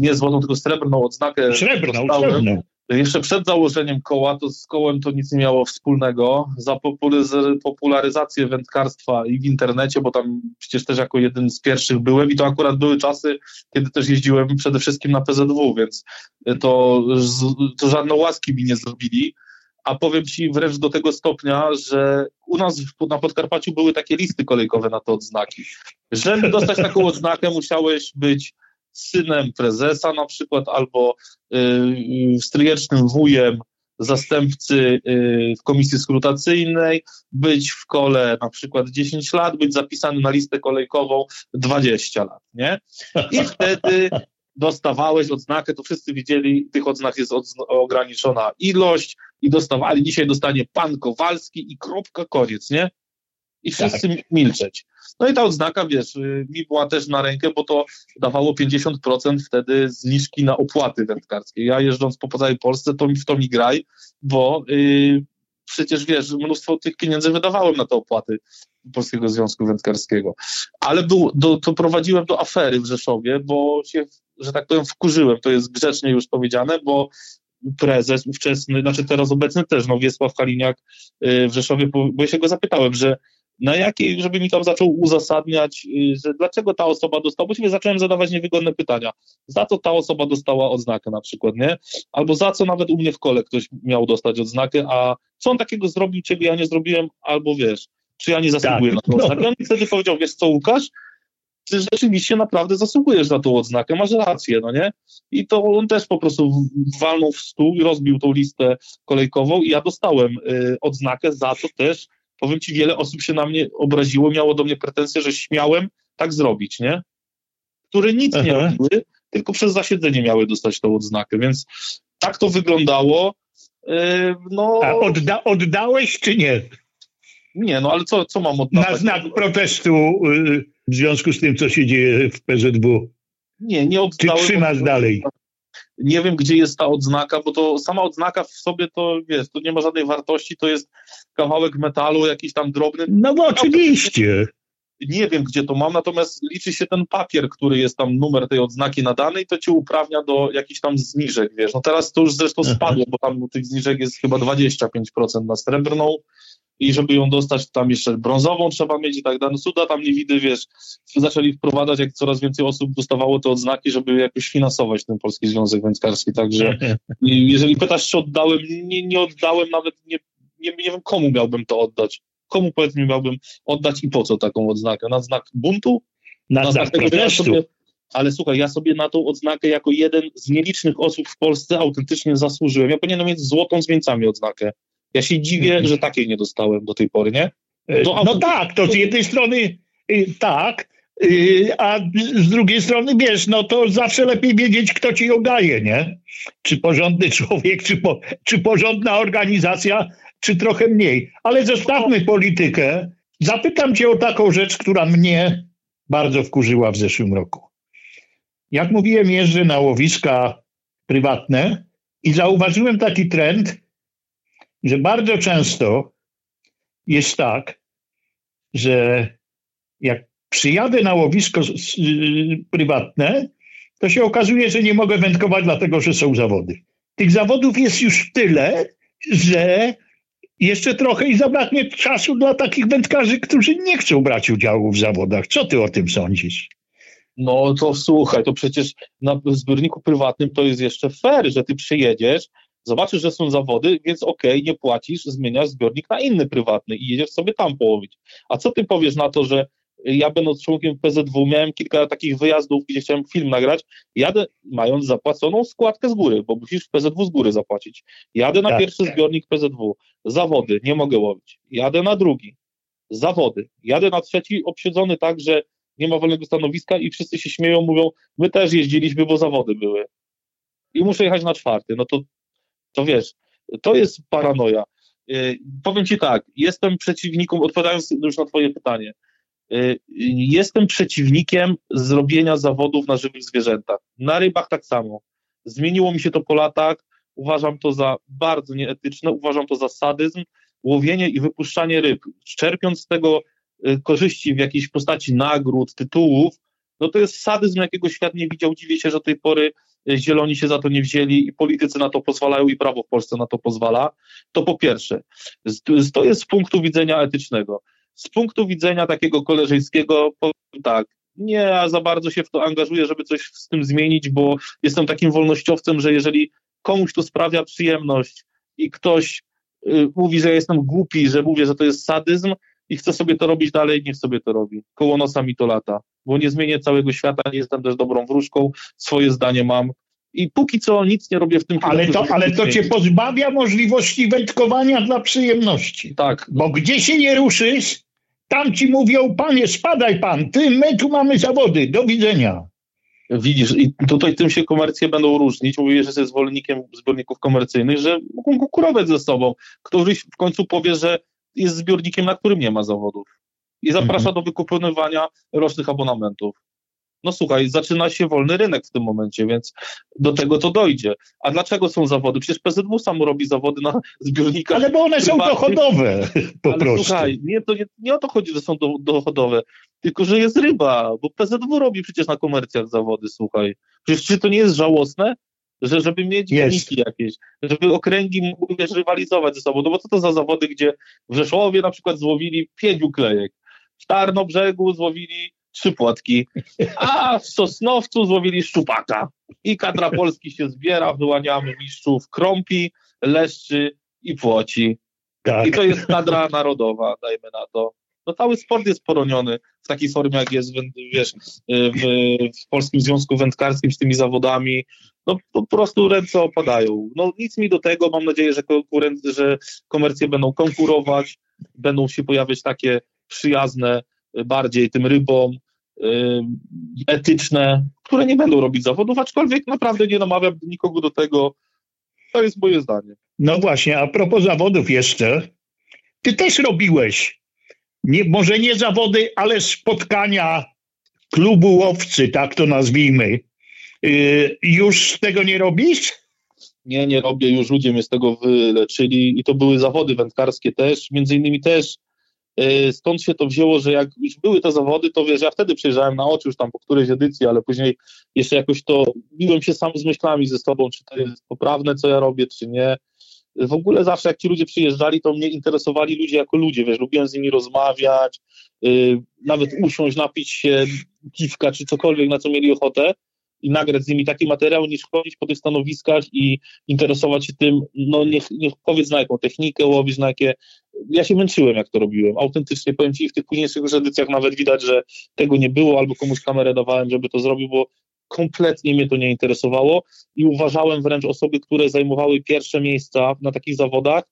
nie złotą, tylko srebrną odznakę. Srebrną, srebrną. Jeszcze przed założeniem koła, to z kołem to nic nie miało wspólnego. Za popularyzację wędkarstwa i w internecie, bo tam przecież też jako jeden z pierwszych byłem i to akurat były czasy, kiedy też jeździłem przede wszystkim na PZW, więc to, to żadne łaski mi nie zrobili. A powiem Ci wręcz do tego stopnia, że u nas na Podkarpaciu były takie listy kolejkowe na te odznaki. Żeby dostać taką odznakę, musiałeś być synem prezesa na przykład, albo y, stryjecznym wujem zastępcy y, w komisji skrutacyjnej, być w kole na przykład 10 lat, być zapisany na listę kolejkową 20 lat, nie? I wtedy dostawałeś odznakę, to wszyscy widzieli, tych odznak jest ograniczona ilość i dostawali, dzisiaj dostanie pan Kowalski i kropka, koniec, nie? I wszyscy tak. milczeć. No i ta odznaka, wiesz, y, mi była też na rękę, bo to dawało 50% wtedy zniżki na opłaty wędkarskie. Ja jeżdżąc po całej Polsce, to mi w to mi graj, bo yy, przecież wiesz, mnóstwo tych pieniędzy wydawałem na te opłaty Polskiego Związku Wędkarskiego. Ale był, do, to prowadziłem do afery w Rzeszowie, bo się, że tak powiem, wkurzyłem. To jest grzecznie już powiedziane, bo prezes ówczesny, znaczy teraz obecny też, no Wiesław Kaliniak y, w Rzeszowie, bo ja się go zapytałem, że na jakiej, żeby mi tam zaczął uzasadniać, y, że dlaczego ta osoba dostała, bo zacząłem zadawać niewygodne pytania. Za co ta osoba dostała odznakę na przykład, nie? Albo za co nawet u mnie w kole ktoś miał dostać odznakę, a co on takiego zrobił, czego ja nie zrobiłem, albo wiesz, czy ja nie zasługuję tak, na tą odznakę. No. On mi wtedy powiedział, wiesz co Łukasz, ty rzeczywiście naprawdę zasługujesz na tą odznakę, masz rację, no nie? I to on też po prostu walnął w stół i rozbił tą listę kolejkową i ja dostałem y, odznakę za to też, powiem ci, wiele osób się na mnie obraziło, miało do mnie pretensje, że śmiałem tak zrobić, nie? Które nic Aha. nie robiły, tylko przez zasiedzenie miały dostać tą odznakę, więc tak to wyglądało. Yy, no... A odda oddałeś czy nie? Nie, no ale co, co mam oddawać? Na znak protestu yy, w związku z tym, co się dzieje w PZW. Nie, nie oddałem. Czy trzymasz dalej? nie wiem, gdzie jest ta odznaka, bo to sama odznaka w sobie to, wiesz, to nie ma żadnej wartości, to jest kawałek metalu, jakiś tam drobny. No bo oczywiście. Nie wiem, gdzie to mam, natomiast liczy się ten papier, który jest tam numer tej odznaki nadany i to ci uprawnia do jakichś tam zniżek, wiesz. No teraz to już zresztą spadło, bo tam tych zniżek jest chyba 25% na srebrną, i żeby ją dostać, tam jeszcze brązową trzeba mieć i tak dalej. No cuda tam nie widzę, wiesz, zaczęli wprowadzać, jak coraz więcej osób dostawało te odznaki, żeby jakoś finansować ten Polski Związek Wędkarski, także jeżeli pytasz, czy oddałem, nie, nie oddałem, nawet nie, nie, nie wiem, komu miałbym to oddać. Komu, powiedz mi, miałbym oddać i po co taką odznakę? Na znak buntu? Na, na znak protestu? Sobie, ale słuchaj, ja sobie na tą odznakę jako jeden z nielicznych osób w Polsce autentycznie zasłużyłem. Ja powinienem mieć złotą z wieńcami odznakę. Ja się dziwię, mhm. że takiej nie dostałem do tej pory, nie? To, no tak, to z jednej strony y, tak, y, a z drugiej strony, wiesz, no to zawsze lepiej wiedzieć, kto ci ją daje, nie? Czy porządny człowiek, czy, po, czy porządna organizacja, czy trochę mniej. Ale zostawmy politykę. Zapytam cię o taką rzecz, która mnie bardzo wkurzyła w zeszłym roku. Jak mówiłem, jeżdżę na łowiska prywatne i zauważyłem taki trend, że bardzo często jest tak, że jak przyjadę na łowisko prywatne, to się okazuje, że nie mogę wędkować, dlatego że są zawody. tych zawodów jest już tyle, że jeszcze trochę i zabraknie czasu dla takich wędkarzy, którzy nie chcą brać udziału w zawodach. Co ty o tym sądzisz? No to słuchaj, to przecież na zbiorniku prywatnym to jest jeszcze fair, że ty przyjedziesz, zobaczysz, że są zawody, więc okej, okay, nie płacisz, zmieniasz zbiornik na inny prywatny i jedziesz sobie tam połowić. A co ty powiesz na to, że ja będąc członkiem PZW miałem kilka takich wyjazdów, gdzie chciałem film nagrać, jadę mając zapłaconą składkę z góry, bo musisz w PZW z góry zapłacić. Jadę na tak. pierwszy zbiornik PZW, zawody, nie mogę łowić. Jadę na drugi, zawody. Jadę na trzeci, obsiedzony tak, że nie ma wolnego stanowiska i wszyscy się śmieją, mówią, my też jeździliśmy, bo zawody były. I muszę jechać na czwarty. No to, to wiesz, to jest paranoja. Yy, powiem Ci tak, jestem przeciwnikiem, odpowiadając już na Twoje pytanie, jestem przeciwnikiem zrobienia zawodów na żywych zwierzętach. Na rybach tak samo. Zmieniło mi się to po latach, uważam to za bardzo nieetyczne, uważam to za sadyzm, łowienie i wypuszczanie ryb, czerpiąc z tego Y, korzyści w jakiejś postaci nagród, tytułów, no to jest sadyzm, jakiego świat nie widział. Dziwię się, że do tej pory y, zieloni się za to nie wzięli i politycy na to pozwalają i prawo w Polsce na to pozwala. To po pierwsze. To jest z punktu widzenia etycznego. Z punktu widzenia takiego koleżeńskiego, powiem tak, nie za bardzo się w to angażuję, żeby coś z tym zmienić, bo jestem takim wolnościowcem, że jeżeli komuś to sprawia przyjemność i ktoś y, mówi, że jestem głupi, że mówię, że to jest sadyzm, i chce sobie to robić dalej, niech sobie to robi. Koło nosa mi to lata, bo nie zmienię całego świata, nie jestem też dobrą wróżką, swoje zdanie mam. I póki co nic nie robię w tym Ale to, ale to cię pozbawia możliwości wędkowania dla przyjemności. Tak. Bo gdzie się nie ruszysz, tam ci mówią, panie, spadaj pan, ty, my tu mamy zawody, do widzenia. Widzisz, i tutaj tym się komercje będą różnić. Mówię, że jesteś zwolennikiem zbiorników komercyjnych, że mogą konkurować ze sobą. Któryś w końcu powie, że jest zbiornikiem, na którym nie ma zawodów. I zaprasza mhm. do wykupywania rocznych abonamentów. No słuchaj, zaczyna się wolny rynek w tym momencie, więc do tego to dojdzie. A dlaczego są zawody? Przecież PZW samo robi zawody na zbiornikach. Ale bo one są dochodowe po Ale prostu. Słuchaj, nie, to nie, nie o to chodzi, że są do, dochodowe, tylko że jest ryba, bo PZW robi przecież na komercjach zawody, słuchaj. Przecież czy to nie jest żałosne? że żeby mieć wyniki jakieś, żeby okręgi mogły wiesz, rywalizować ze sobą. No bo co to za zawody, gdzie w Rzeszowie na przykład złowili pięć uklejek, w Tarnobrzegu złowili trzy płatki, a w Sosnowcu złowili szczupaka. I kadra Polski się zbiera, wyłaniamy mistrzów krąpi, leszczy i płoci. Tak. I to jest kadra narodowa, dajmy na to. No cały sport jest poroniony w takiej formie, jak jest wiesz, w, w Polskim Związku Wędkarskim z tymi zawodami. No po prostu ręce opadają. No nic mi do tego, mam nadzieję, że, że komercje będą konkurować, będą się pojawiać takie przyjazne bardziej tym rybom, etyczne, które nie będą robić zawodów, aczkolwiek naprawdę nie namawiam nikogo do tego. To jest moje zdanie. No właśnie, a propos zawodów jeszcze, ty też robiłeś nie, może nie zawody, ale spotkania klubu łowcy, tak to nazwijmy. Yy, już tego nie robisz? Nie, nie robię, już ludzie mnie z tego wyleczyli i to były zawody wędkarskie też, między innymi też stąd się to wzięło, że jak już były te zawody, to wiesz, ja wtedy przyjrzałem na oczy już tam po którejś edycji, ale później jeszcze jakoś to, biłem się sam z myślami ze sobą, czy to jest poprawne, co ja robię, czy nie. W ogóle zawsze jak ci ludzie przyjeżdżali, to mnie interesowali ludzie jako ludzie, wiesz, lubiłem z nimi rozmawiać, yy, nawet usiąść, napić się piwka czy cokolwiek, na co mieli ochotę i nagrać z nimi taki materiał, niż chodzić po tych stanowiskach i interesować się tym, no niech, niech powiedz na jaką technikę łowisz, na jakie... Ja się męczyłem, jak to robiłem. Autentycznie powiem ci, w tych późniejszych już edycjach nawet widać, że tego nie było, albo komuś kamerę dawałem, żeby to zrobił, bo kompletnie mnie to nie interesowało i uważałem wręcz osoby, które zajmowały pierwsze miejsca na takich zawodach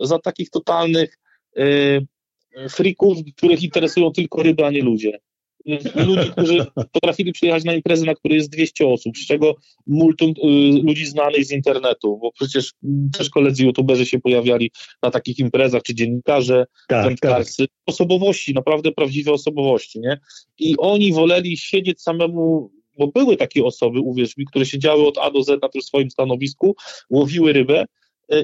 za takich totalnych yy, frików, których interesują tylko ryby, a nie ludzie. Ludzi, którzy potrafili przyjechać na imprezę, na której jest 200 osób, z czego multum y, ludzi znanych z internetu, bo przecież też koledzy youtuberzy się pojawiali na takich imprezach, czy dziennikarze, tak, wędkarscy, tak. osobowości, naprawdę prawdziwe osobowości, nie? I oni woleli siedzieć samemu bo były takie osoby, uwierz mi, które siedziały od A do Z na tym swoim stanowisku, łowiły rybę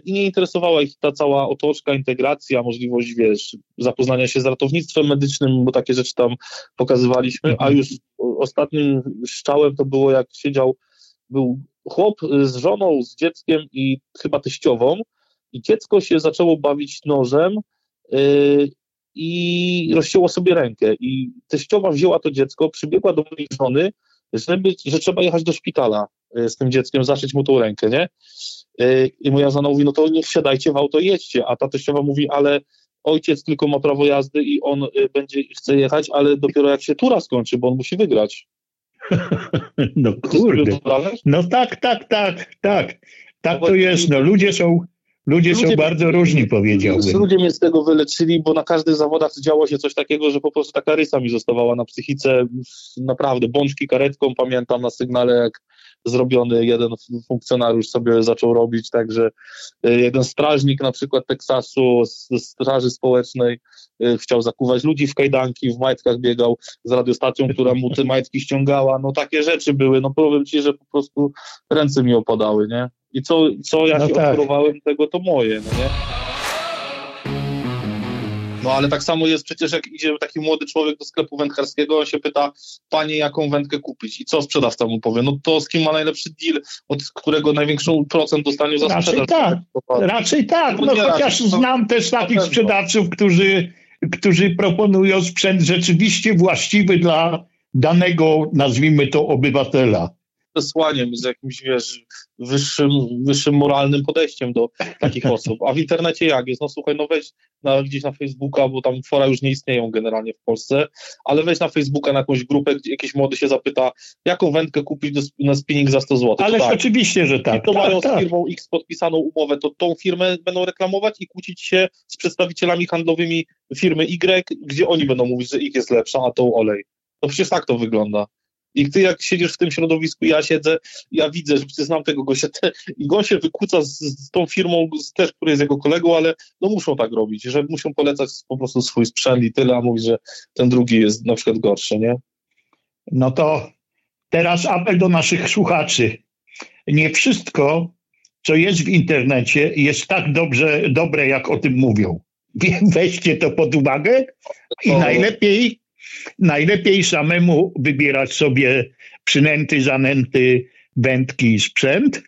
i nie interesowała ich ta cała otoczka, integracja, możliwość, wiesz, zapoznania się z ratownictwem medycznym, bo takie rzeczy tam pokazywaliśmy, a mhm. już ostatnim szczałem to było, jak siedział, był chłop z żoną, z dzieckiem i chyba teściową. I dziecko się zaczęło bawić nożem yy, i rozcięło sobie rękę. I teściowa wzięła to dziecko, przybiegła do mojej żony, żeby, że trzeba jechać do szpitala yy, z tym dzieckiem, zaszyć mu tą rękę, nie? Yy, I moja żona mówi, no to nie wsiadajcie w auto, jedźcie, a ta teściowa mówi, ale ojciec tylko ma prawo jazdy i on y, będzie, chce jechać, ale dopiero jak się tura skończy, bo on musi wygrać. No kurde. No tak, tak, tak, tak. Tak to jest. No ludzie są, ludzie, ludzie są bardzo różni, powiedziałbym. Ludzie mnie z tego wyleczyli, bo na każdych zawodach działo się coś takiego, że po prostu taka rysa mi zostawała na psychice. Naprawdę, bączki karetką pamiętam na sygnale, jak zrobiony jeden funkcjonariusz sobie zaczął robić, także y, jeden strażnik na przykład Teksasu Straży Społecznej y, chciał zakuwać ludzi w kajdanki, w majtkach biegał z radiostacją, która mu te majtki ściągała, no takie rzeczy były, no powiem ci, że po prostu ręce mi opadały, nie? I co, co ja no się tak. tego, to moje, no nie? No ale tak samo jest przecież, jak idzie taki młody człowiek do sklepu wędkarskiego, on się pyta, panie, jaką wędkę kupić? I co sprzedawca mu powie? No to z kim ma najlepszy deal, od którego największą procent dostanie za raczej sprzedaż? Tak, raczej tak, no, no chociaż raczej, znam też takich sprzedawców, którzy, którzy proponują sprzęt rzeczywiście właściwy dla danego, nazwijmy to, obywatela przesłaniem, z jakimś, wiesz, wyższym, wyższym moralnym podejściem do takich osób. A w internecie jak jest? No słuchaj, no weź na, gdzieś na Facebooka, bo tam fora już nie istnieją generalnie w Polsce, ale weź na Facebooka na jakąś grupę, gdzie jakiś młody się zapyta, jaką wędkę kupić do, na spinning za 100 zł. Ale tak. oczywiście, że tak. I to tak, mają tak. z firmą X podpisaną umowę, to tą firmę będą reklamować i kłócić się z przedstawicielami handlowymi firmy Y, gdzie oni będą mówić, że ich jest lepsza, a tą olej. No przecież tak to wygląda. I ty jak siedzisz w tym środowisku, ja siedzę, ja widzę, że przecież znam tego gościa te, i go się wykłóca z, z tą firmą, z, też, który jest jego kolegą, ale no muszą tak robić, że muszą polecać po prostu swój sprzęt i tyle, a mówi, że ten drugi jest na przykład gorszy, nie? No to teraz apel do naszych słuchaczy. Nie wszystko, co jest w internecie, jest tak dobrze, dobre, jak o tym mówią. Weźcie to pod uwagę i najlepiej Najlepiej samemu wybierać sobie przynęty, zanęty, wędki i sprzęt.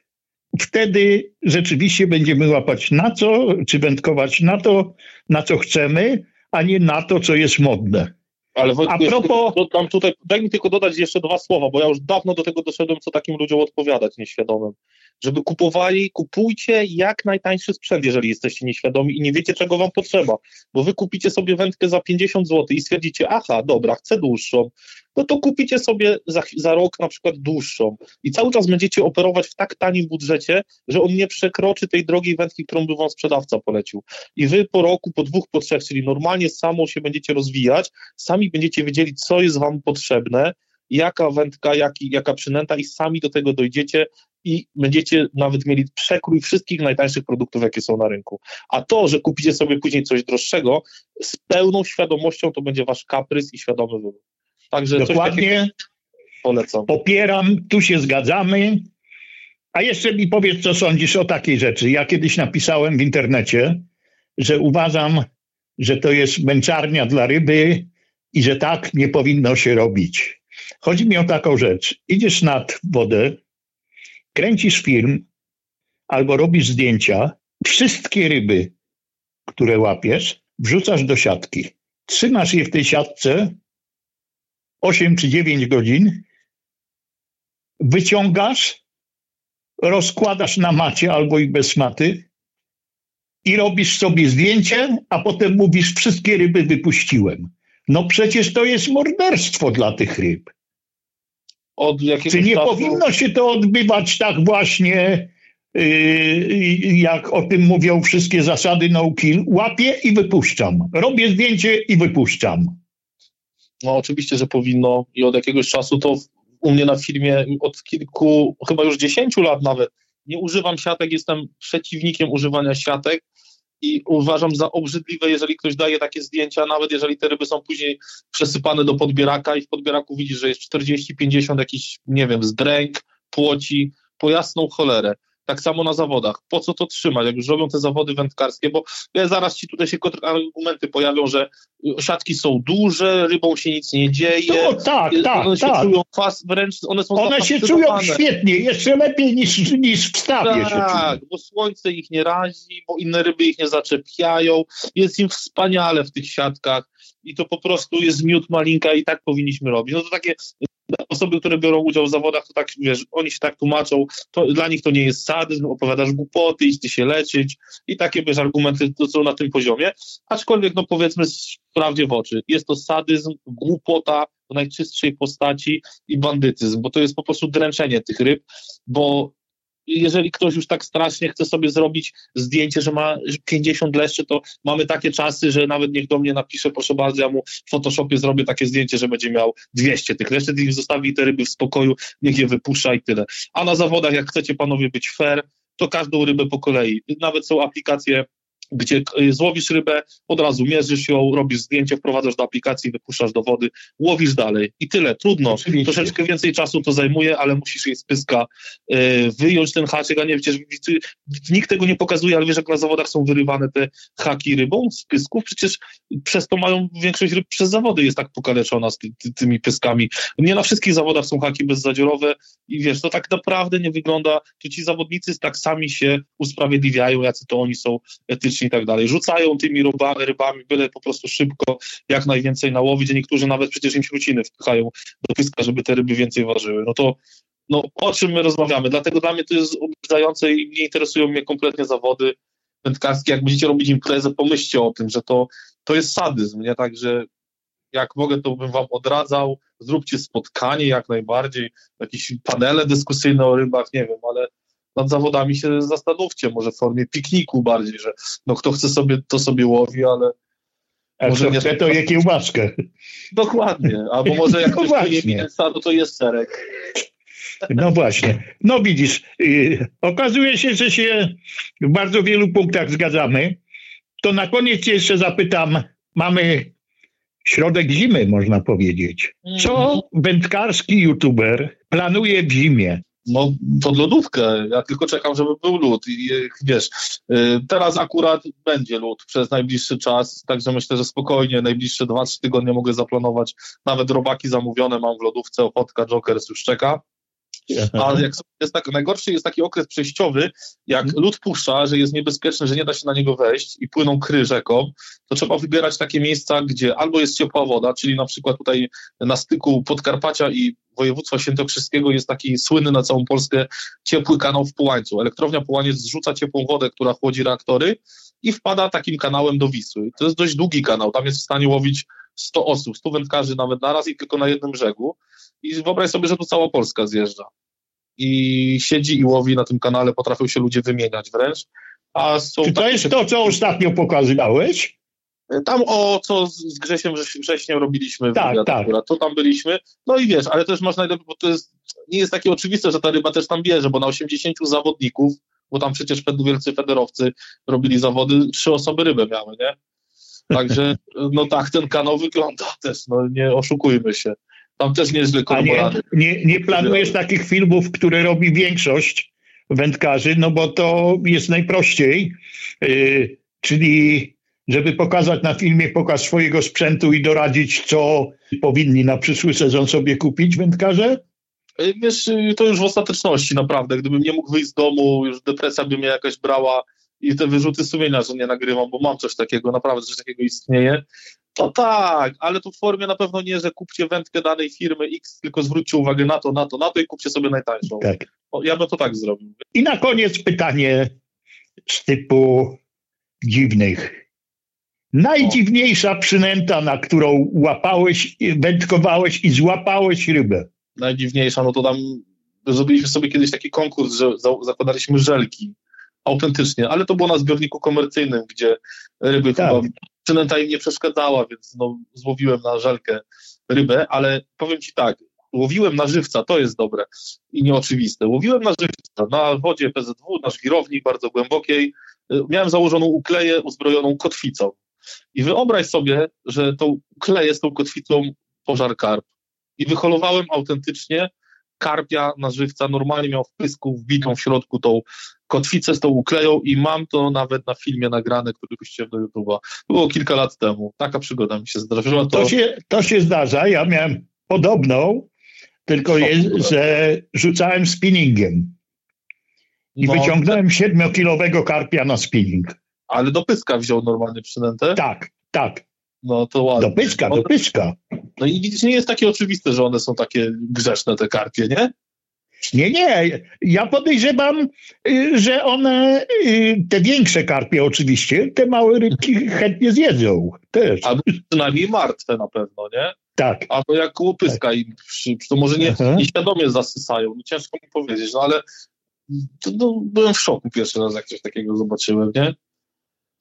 Wtedy rzeczywiście będziemy łapać na co, czy wędkować na to, na co chcemy, a nie na to, co jest modne. Ale a propos... Dodam tutaj, daj mi tylko dodać jeszcze dwa słowa, bo ja już dawno do tego doszedłem, co takim ludziom odpowiadać nieświadomym. Żeby kupowali, kupujcie jak najtańszy sprzęt, jeżeli jesteście nieświadomi i nie wiecie, czego wam potrzeba. Bo wy kupicie sobie wędkę za 50 zł i stwierdzicie, aha, dobra, chcę dłuższą no to kupicie sobie za, za rok na przykład dłuższą i cały czas będziecie operować w tak tanim budżecie, że on nie przekroczy tej drogiej wędki, którą by wam sprzedawca polecił. I wy po roku, po dwóch, po trzech, czyli normalnie samo się będziecie rozwijać, sami będziecie wiedzieli, co jest wam potrzebne, jaka wędka, jaki, jaka przynęta i sami do tego dojdziecie i będziecie nawet mieli przekrój wszystkich najtańszych produktów, jakie są na rynku. A to, że kupicie sobie później coś droższego, z pełną świadomością to będzie wasz kaprys i świadomy wybór. Także Dokładnie. Polecam. Popieram, tu się zgadzamy. A jeszcze mi powiedz, co sądzisz o takiej rzeczy. Ja kiedyś napisałem w internecie, że uważam, że to jest męczarnia dla ryby i że tak nie powinno się robić. Chodzi mi o taką rzecz. Idziesz nad wodę, kręcisz film albo robisz zdjęcia, wszystkie ryby, które łapiesz, wrzucasz do siatki. Trzymasz je w tej siatce 8 czy 9 godzin, wyciągasz, rozkładasz na macie albo i bez maty i robisz sobie zdjęcie, a potem mówisz, wszystkie ryby wypuściłem. No przecież to jest morderstwo dla tych ryb. Czy nie czasu... powinno się to odbywać tak właśnie, yy, jak o tym mówią wszystkie zasady nauki? Łapię i wypuszczam. Robię zdjęcie i wypuszczam. No oczywiście, że powinno i od jakiegoś czasu to u mnie na filmie od kilku, chyba już dziesięciu lat nawet, nie używam siatek, jestem przeciwnikiem używania siatek i uważam za obrzydliwe, jeżeli ktoś daje takie zdjęcia, nawet jeżeli te ryby są później przesypane do podbieraka i w podbieraku widzisz, że jest 40-50 jakiś, nie wiem, zdręk, płoci, po jasną cholerę. Tak samo na zawodach. Po co to trzymać, jak już robią te zawody wędkarskie, bo ja zaraz ci tutaj się kontrargumenty pojawią, że siatki są duże, rybą się nic nie dzieje. No tak, tak, one się tak. czują kwas, wręcz one są One się czują świetnie, jeszcze lepiej niż, niż w stawie się czują. Tak, bo słońce ich nie razi, bo inne ryby ich nie zaczepiają. Jest im wspaniale w tych siatkach i to po prostu jest miód malinka i tak powinniśmy robić. No to takie osoby, które biorą udział w zawodach, to tak, wiesz, oni się tak tłumaczą, to dla nich to nie jest sadyzm, opowiadasz głupoty, idźcie się leczyć i takie, wiesz, argumenty to są na tym poziomie, aczkolwiek, no powiedzmy prawdzie w oczy, jest to sadyzm, głupota w najczystszej postaci i bandytyzm, bo to jest po prostu dręczenie tych ryb, bo jeżeli ktoś już tak strasznie chce sobie zrobić zdjęcie, że ma 50 leszczy, to mamy takie czasy, że nawet niech do mnie napisze, proszę bardzo, ja mu w Photoshopie zrobię takie zdjęcie, że będzie miał 200 tych leszczy, niech zostawi te ryby w spokoju, niech je wypuszcza i tyle. A na zawodach, jak chcecie panowie być fair, to każdą rybę po kolei. Nawet są aplikacje gdzie y, złowisz rybę, od razu mierzysz ją, robisz zdjęcie, wprowadzasz do aplikacji, wypuszczasz do wody, łowisz dalej i tyle. Trudno. Oczywiście. Troszeczkę więcej czasu to zajmuje, ale musisz jej z pyska y, wyjąć ten haczyk, a nie przecież nikt tego nie pokazuje, ale wiesz, jak na zawodach są wyrywane te haki rybą z pysków, przecież przez to mają większość ryb przez zawody jest tak pokaleczona z ty, ty, tymi pyskami. Nie na wszystkich zawodach są haki bezzadziorowe i wiesz, to tak naprawdę nie wygląda, to ci zawodnicy tak sami się usprawiedliwiają, jacy to oni są etyczni i tak dalej. Rzucają tymi ryba, rybami, byle po prostu szybko, jak najwięcej nałowić, a niektórzy nawet przecież im śruciny wpychają do pyska, żeby te ryby więcej ważyły. No to no, o czym my rozmawiamy? Dlatego dla mnie to jest oburzające i nie interesują mnie kompletnie zawody wędkarskie. Jak będziecie robić imprezę, pomyślcie o tym, że to, to jest sadyzm, nie? Także jak mogę, to bym wam odradzał. Zróbcie spotkanie jak najbardziej, jakieś panele dyskusyjne o rybach, nie wiem, ale nad zawodami się zastanówcie, może w formie pikniku bardziej, że no kto chce sobie, to sobie łowi, ale A Może nie- chce, to je kiełbaszkę. dokładnie, albo może jak No ktoś nie właśnie. mięsa, to jest serek. No właśnie. No widzisz, y, okazuje się, że się w bardzo wielu punktach zgadzamy. To na koniec jeszcze zapytam, mamy środek zimy, można powiedzieć. Co wędkarski youtuber planuje w zimie? No, pod lodówkę. Ja tylko czekam, żeby był lód. I wiesz, e, teraz akurat będzie lód przez najbliższy czas, także myślę, że spokojnie najbliższe 2-3 tygodnie mogę zaplanować. Nawet robaki zamówione mam w lodówce, Ochotka, Jokers już czeka. Ale jak jest tak, najgorszy jest taki okres przejściowy, jak lód puszcza, że jest niebezpieczny, że nie da się na niego wejść i płyną kry rzeką, to trzeba wybierać takie miejsca, gdzie albo jest ciepła woda, czyli na przykład tutaj na styku Podkarpacia i województwa świętokrzyskiego jest taki słynny na całą Polskę ciepły kanał w Połańcu. Elektrownia Połaniec zrzuca ciepłą wodę, która chłodzi reaktory i wpada takim kanałem do Wisły. To jest dość długi kanał, tam jest w stanie łowić 100 osób, 100 wędkarzy nawet naraz i tylko na jednym brzegu. I wyobraź sobie, że tu cała Polska zjeżdża. I siedzi i łowi na tym kanale, potrafią się ludzie wymieniać wręcz. A są Czy to takie- jest to, co ostatnio pokazywałeś? tam o co z Grzesiem Wrześniem robiliśmy Tak, wywiad tak. akurat, to tam byliśmy. No i wiesz, ale też masz najlepiej, bo to jest, nie jest takie oczywiste, że ta ryba też tam bierze, bo na 80 zawodników, bo tam przecież wielcy federowcy robili zawody, trzy osoby rybę miały, nie? Także, no tak ten kanał wygląda też, no nie oszukujmy się. Tam też nieźle A nie, kormorany. nie, nie planujesz takich filmów, które robi większość wędkarzy, no bo to jest najprościej. Yy, czyli żeby pokazać na filmie pokaz swojego sprzętu i doradzić, co powinni na przyszły sezon sobie kupić wędkarze? Y, Wiesz, y, to już w ostateczności naprawdę. Gdybym nie mógł wyjść z domu, już depresja by mnie jakaś brała i te wyrzuty sumienia, że nie nagrywam, bo mam coś takiego, naprawdę coś takiego istnieje. To tak, ale to w formie na pewno nie, że kupcie wędkę danej firmy X, tylko zwróćcie uwagę na to, na to, na to i kupcie sobie najtańszą. Tak. O, Ja bym to tak zrobił. I na koniec pytanie z typu dziwnych. Najdziwniejsza przynęta, na którą łapałeś, wędkowałeś i złapałeś rybę. Najdziwniejsza, no to tam zrobiliśmy sobie kiedyś taki konkurs, że za- zakładaliśmy żelki. Autentycznie, ale to było na zbiorniku komercyjnym, gdzie ryby Tak. chyba przynęta im nie przeszkadzała, więc no, złowiłem na żelkę rybę, ale powiem ci tak, łowiłem na żywca, to jest dobre i nieoczywiste. Łowiłem na żywca, na wodzie PZW, na żwirowni bardzo głębokiej. Y, Miałem założoną ukleję uzbrojoną kotwicą. I wyobraź sobie, że tą ukleję z tą kotwicą pożar karp. I wyholowałem autentycznie karpia na żywca, normalnie miał w pysku wbitą w środku tą kotwicę z tą ukleją i mam to nawet na filmie nagrane, który puściłem do YouTube'a. Było kilka lat temu. Taka przygoda mi się zdarzyła. To, to się, to się zdarza. Ja miałem podobną, tylko jest, że rzucałem spinningiem. I no, wyciągnąłem siedmiokilowego karpia na spinning. Ale do pyska wziął normalnie przynętę? Tak, tak. No to ładnie. Do pyska, do pyska. No i widzisz, nie jest takie oczywiste, że one są takie grzeszne, te karpie, nie? Nie, nie. Ja podejrzewam, y, że one, y, te większe karpie oczywiście, te małe rybki chętnie zjedzą też. Albo przynajmniej martwe na pewno, nie? Tak. Albo jak łopyska tak. im to może nie, nieświadomie zasysają. No ciężko mi powiedzieć, no ale to, no, byłem w szoku pierwszy raz, jak coś takiego zobaczyłem, nie?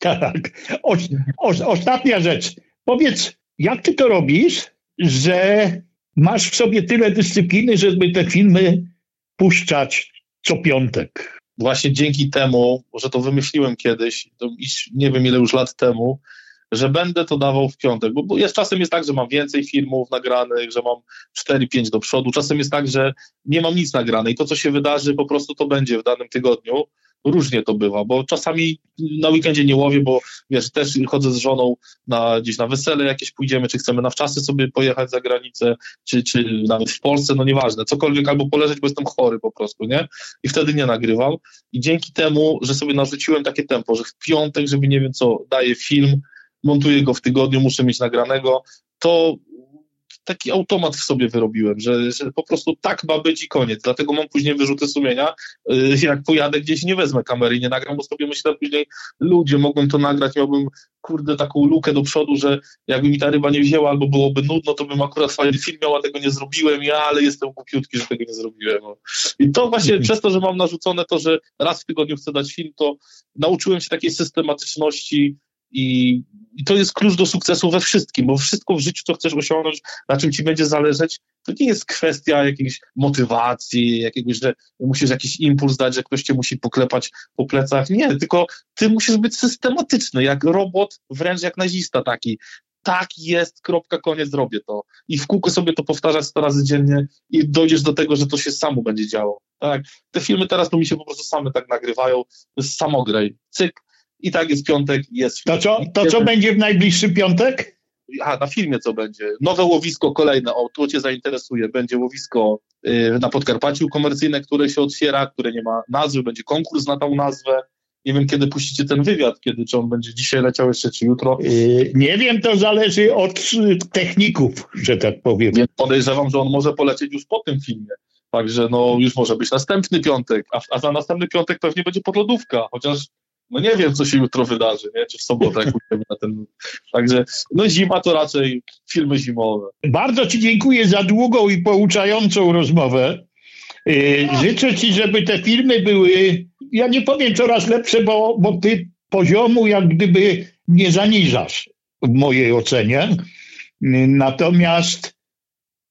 Tak. O, o, ostatnia rzecz. Powiedz, jak ty to robisz, że masz w sobie tyle dyscypliny, żeby te filmy puszczać co piątek? Właśnie dzięki temu, że to wymyśliłem kiedyś, to nie wiem ile już lat temu, że będę to dawał w piątek, bo, jest, czasem jest tak, że mam więcej filmów nagranych, że mam 4-5 do przodu, czasem jest tak, że nie mam nic nagrane i to, co się wydarzy, po prostu to będzie w danym tygodniu. Różnie to bywa, bo czasami na weekendzie nie łowię, bo wiesz, też chodzę z żoną na, gdzieś na wesele jakieś pójdziemy, czy chcemy na wczasy sobie pojechać za granicę, czy, czy nawet w Polsce, no nieważne, cokolwiek, albo poleżeć, bo jestem chory po prostu, nie? I wtedy nie nagrywam. I dzięki temu, że sobie narzuciłem takie tempo, że w piątek, żeby nie wiem co, daję film, montuję go w tygodniu, muszę mieć nagranego, to taki automat w sobie wyrobiłem, że, że po prostu tak ma być i koniec. Dlatego mam później wyrzuty sumienia. Y, jak pojadę gdzieś, nie wezmę kamery, nie nagram, bo sobie myślę później, ludzie, mogłem to nagrać, miałbym, kurde, taką lukę do przodu, że jakby mi ta ryba nie wzięła albo byłoby nudno, to bym akurat fajny film miał, a tego nie zrobiłem, ja, ale jestem głupiutki, że tego nie zrobiłem. I to właśnie mhm. przez to, że mam narzucone to, że raz w tygodniu chcę dać film, to nauczyłem się takiej systematyczności i, I to jest klucz do sukcesu we wszystkim, bo wszystko w życiu, co chcesz osiągnąć, na czym ci będzie zależeć, to nie jest kwestia jakiejś motywacji, jakiegoś, że musisz jakiś impuls dać, że ktoś cię musi poklepać po plecach. Nie, tylko ty musisz być systematyczny, jak robot, wręcz jak nazista taki. Tak jest, kropka, koniec, zrobię to. I w kółko sobie to powtarzać 100 razy dziennie i dojdziesz do tego, że to się samo będzie działo. Tak? Te filmy teraz to mi się po prostu same tak nagrywają. To jest samograj. Cyk, i tak jest piątek, jest. To co, to co będzie w najbliższy piątek? A, na filmie co będzie? Nowe łowisko kolejne, o, to cię zainteresuje. Będzie łowisko y, na Podkarpaciu komercyjne, które się otwiera, które nie ma nazwy, będzie konkurs na tą nazwę. Nie wiem, kiedy puścicie ten wywiad, kiedy, czy on będzie dzisiaj leciał jeszcze, czy jutro. Yy, nie wiem, to zależy od y, techników, że tak powiem. Więc podejrzewam, że on może polecieć już po tym filmie. Także no, już może być następny piątek, a, a za następny piątek pewnie będzie podlodówka, chociaż no nie wiem, co się jutro wydarzy, nie? czy w sobotę, jak na ten... Także, no zima to raczej filmy zimowe. Bardzo Ci dziękuję za długą i pouczającą rozmowę. Y, życzę Ci, żeby te filmy były, ja nie powiem coraz lepsze, bo, bo Ty poziomu jak gdyby nie zaniżasz w mojej ocenie. Y, natomiast,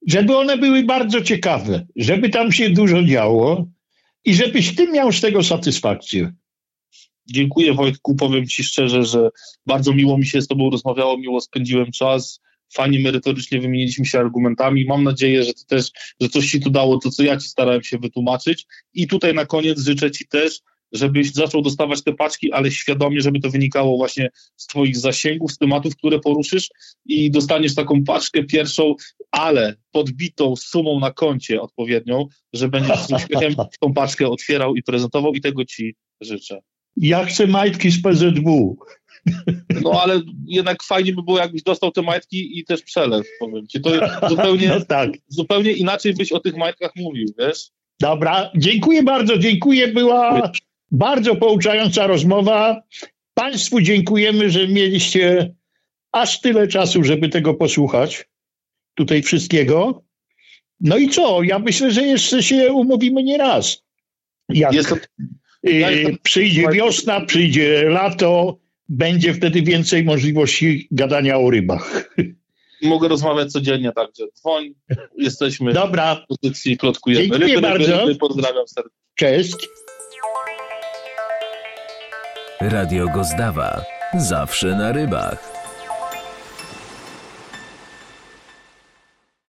żeby one były bardzo ciekawe, żeby tam się dużo działo i żebyś Ty miał z tego satysfakcję. Dziękuję Wojtku, powiem Ci szczerze, że bardzo miło mi się z Tobą rozmawiało, miło spędziłem czas, fajnie merytorycznie wymieniliśmy się argumentami. Mam nadzieję, że to też, że coś Ci tu dało, to co ja Ci starałem się wytłumaczyć. I tutaj na koniec życzę Ci też, żebyś zaczął dostawać te paczki, ale świadomie, żeby to wynikało właśnie z Twoich zasięgów, z tematów, które poruszysz i dostaniesz taką paczkę pierwszą, ale podbitą sumą na koncie odpowiednią, że będziesz z uśmiechem tą paczkę otwierał i prezentował i tego Ci życzę. Ja chcę majtki z PZW. No ale jednak fajnie by było, jakbyś dostał te majtki i też przelew, powiem ci. To zupełnie, no tak. zupełnie inaczej byś o tych majtkach mówił, wiesz? Dobra, dziękuję bardzo, dziękuję. Była bardzo pouczająca rozmowa. Państwu dziękujemy, że mieliście aż tyle czasu, żeby tego posłuchać. Tutaj wszystkiego. No i co? Ja myślę, że jeszcze się umówimy nie raz. Jak... Jestem, przyjdzie wiosna, przyjdzie lato, będzie wtedy więcej możliwości gadania o rybach. Mogę rozmawiać codziennie, także dzwoń, jesteśmy Dobra. w pozycji, plotkujemy. Dziękuję ryby, bardzo. Ryby, pozdrawiam serdecznie. Cześć. Radio Gozdawa. Zawsze na rybach.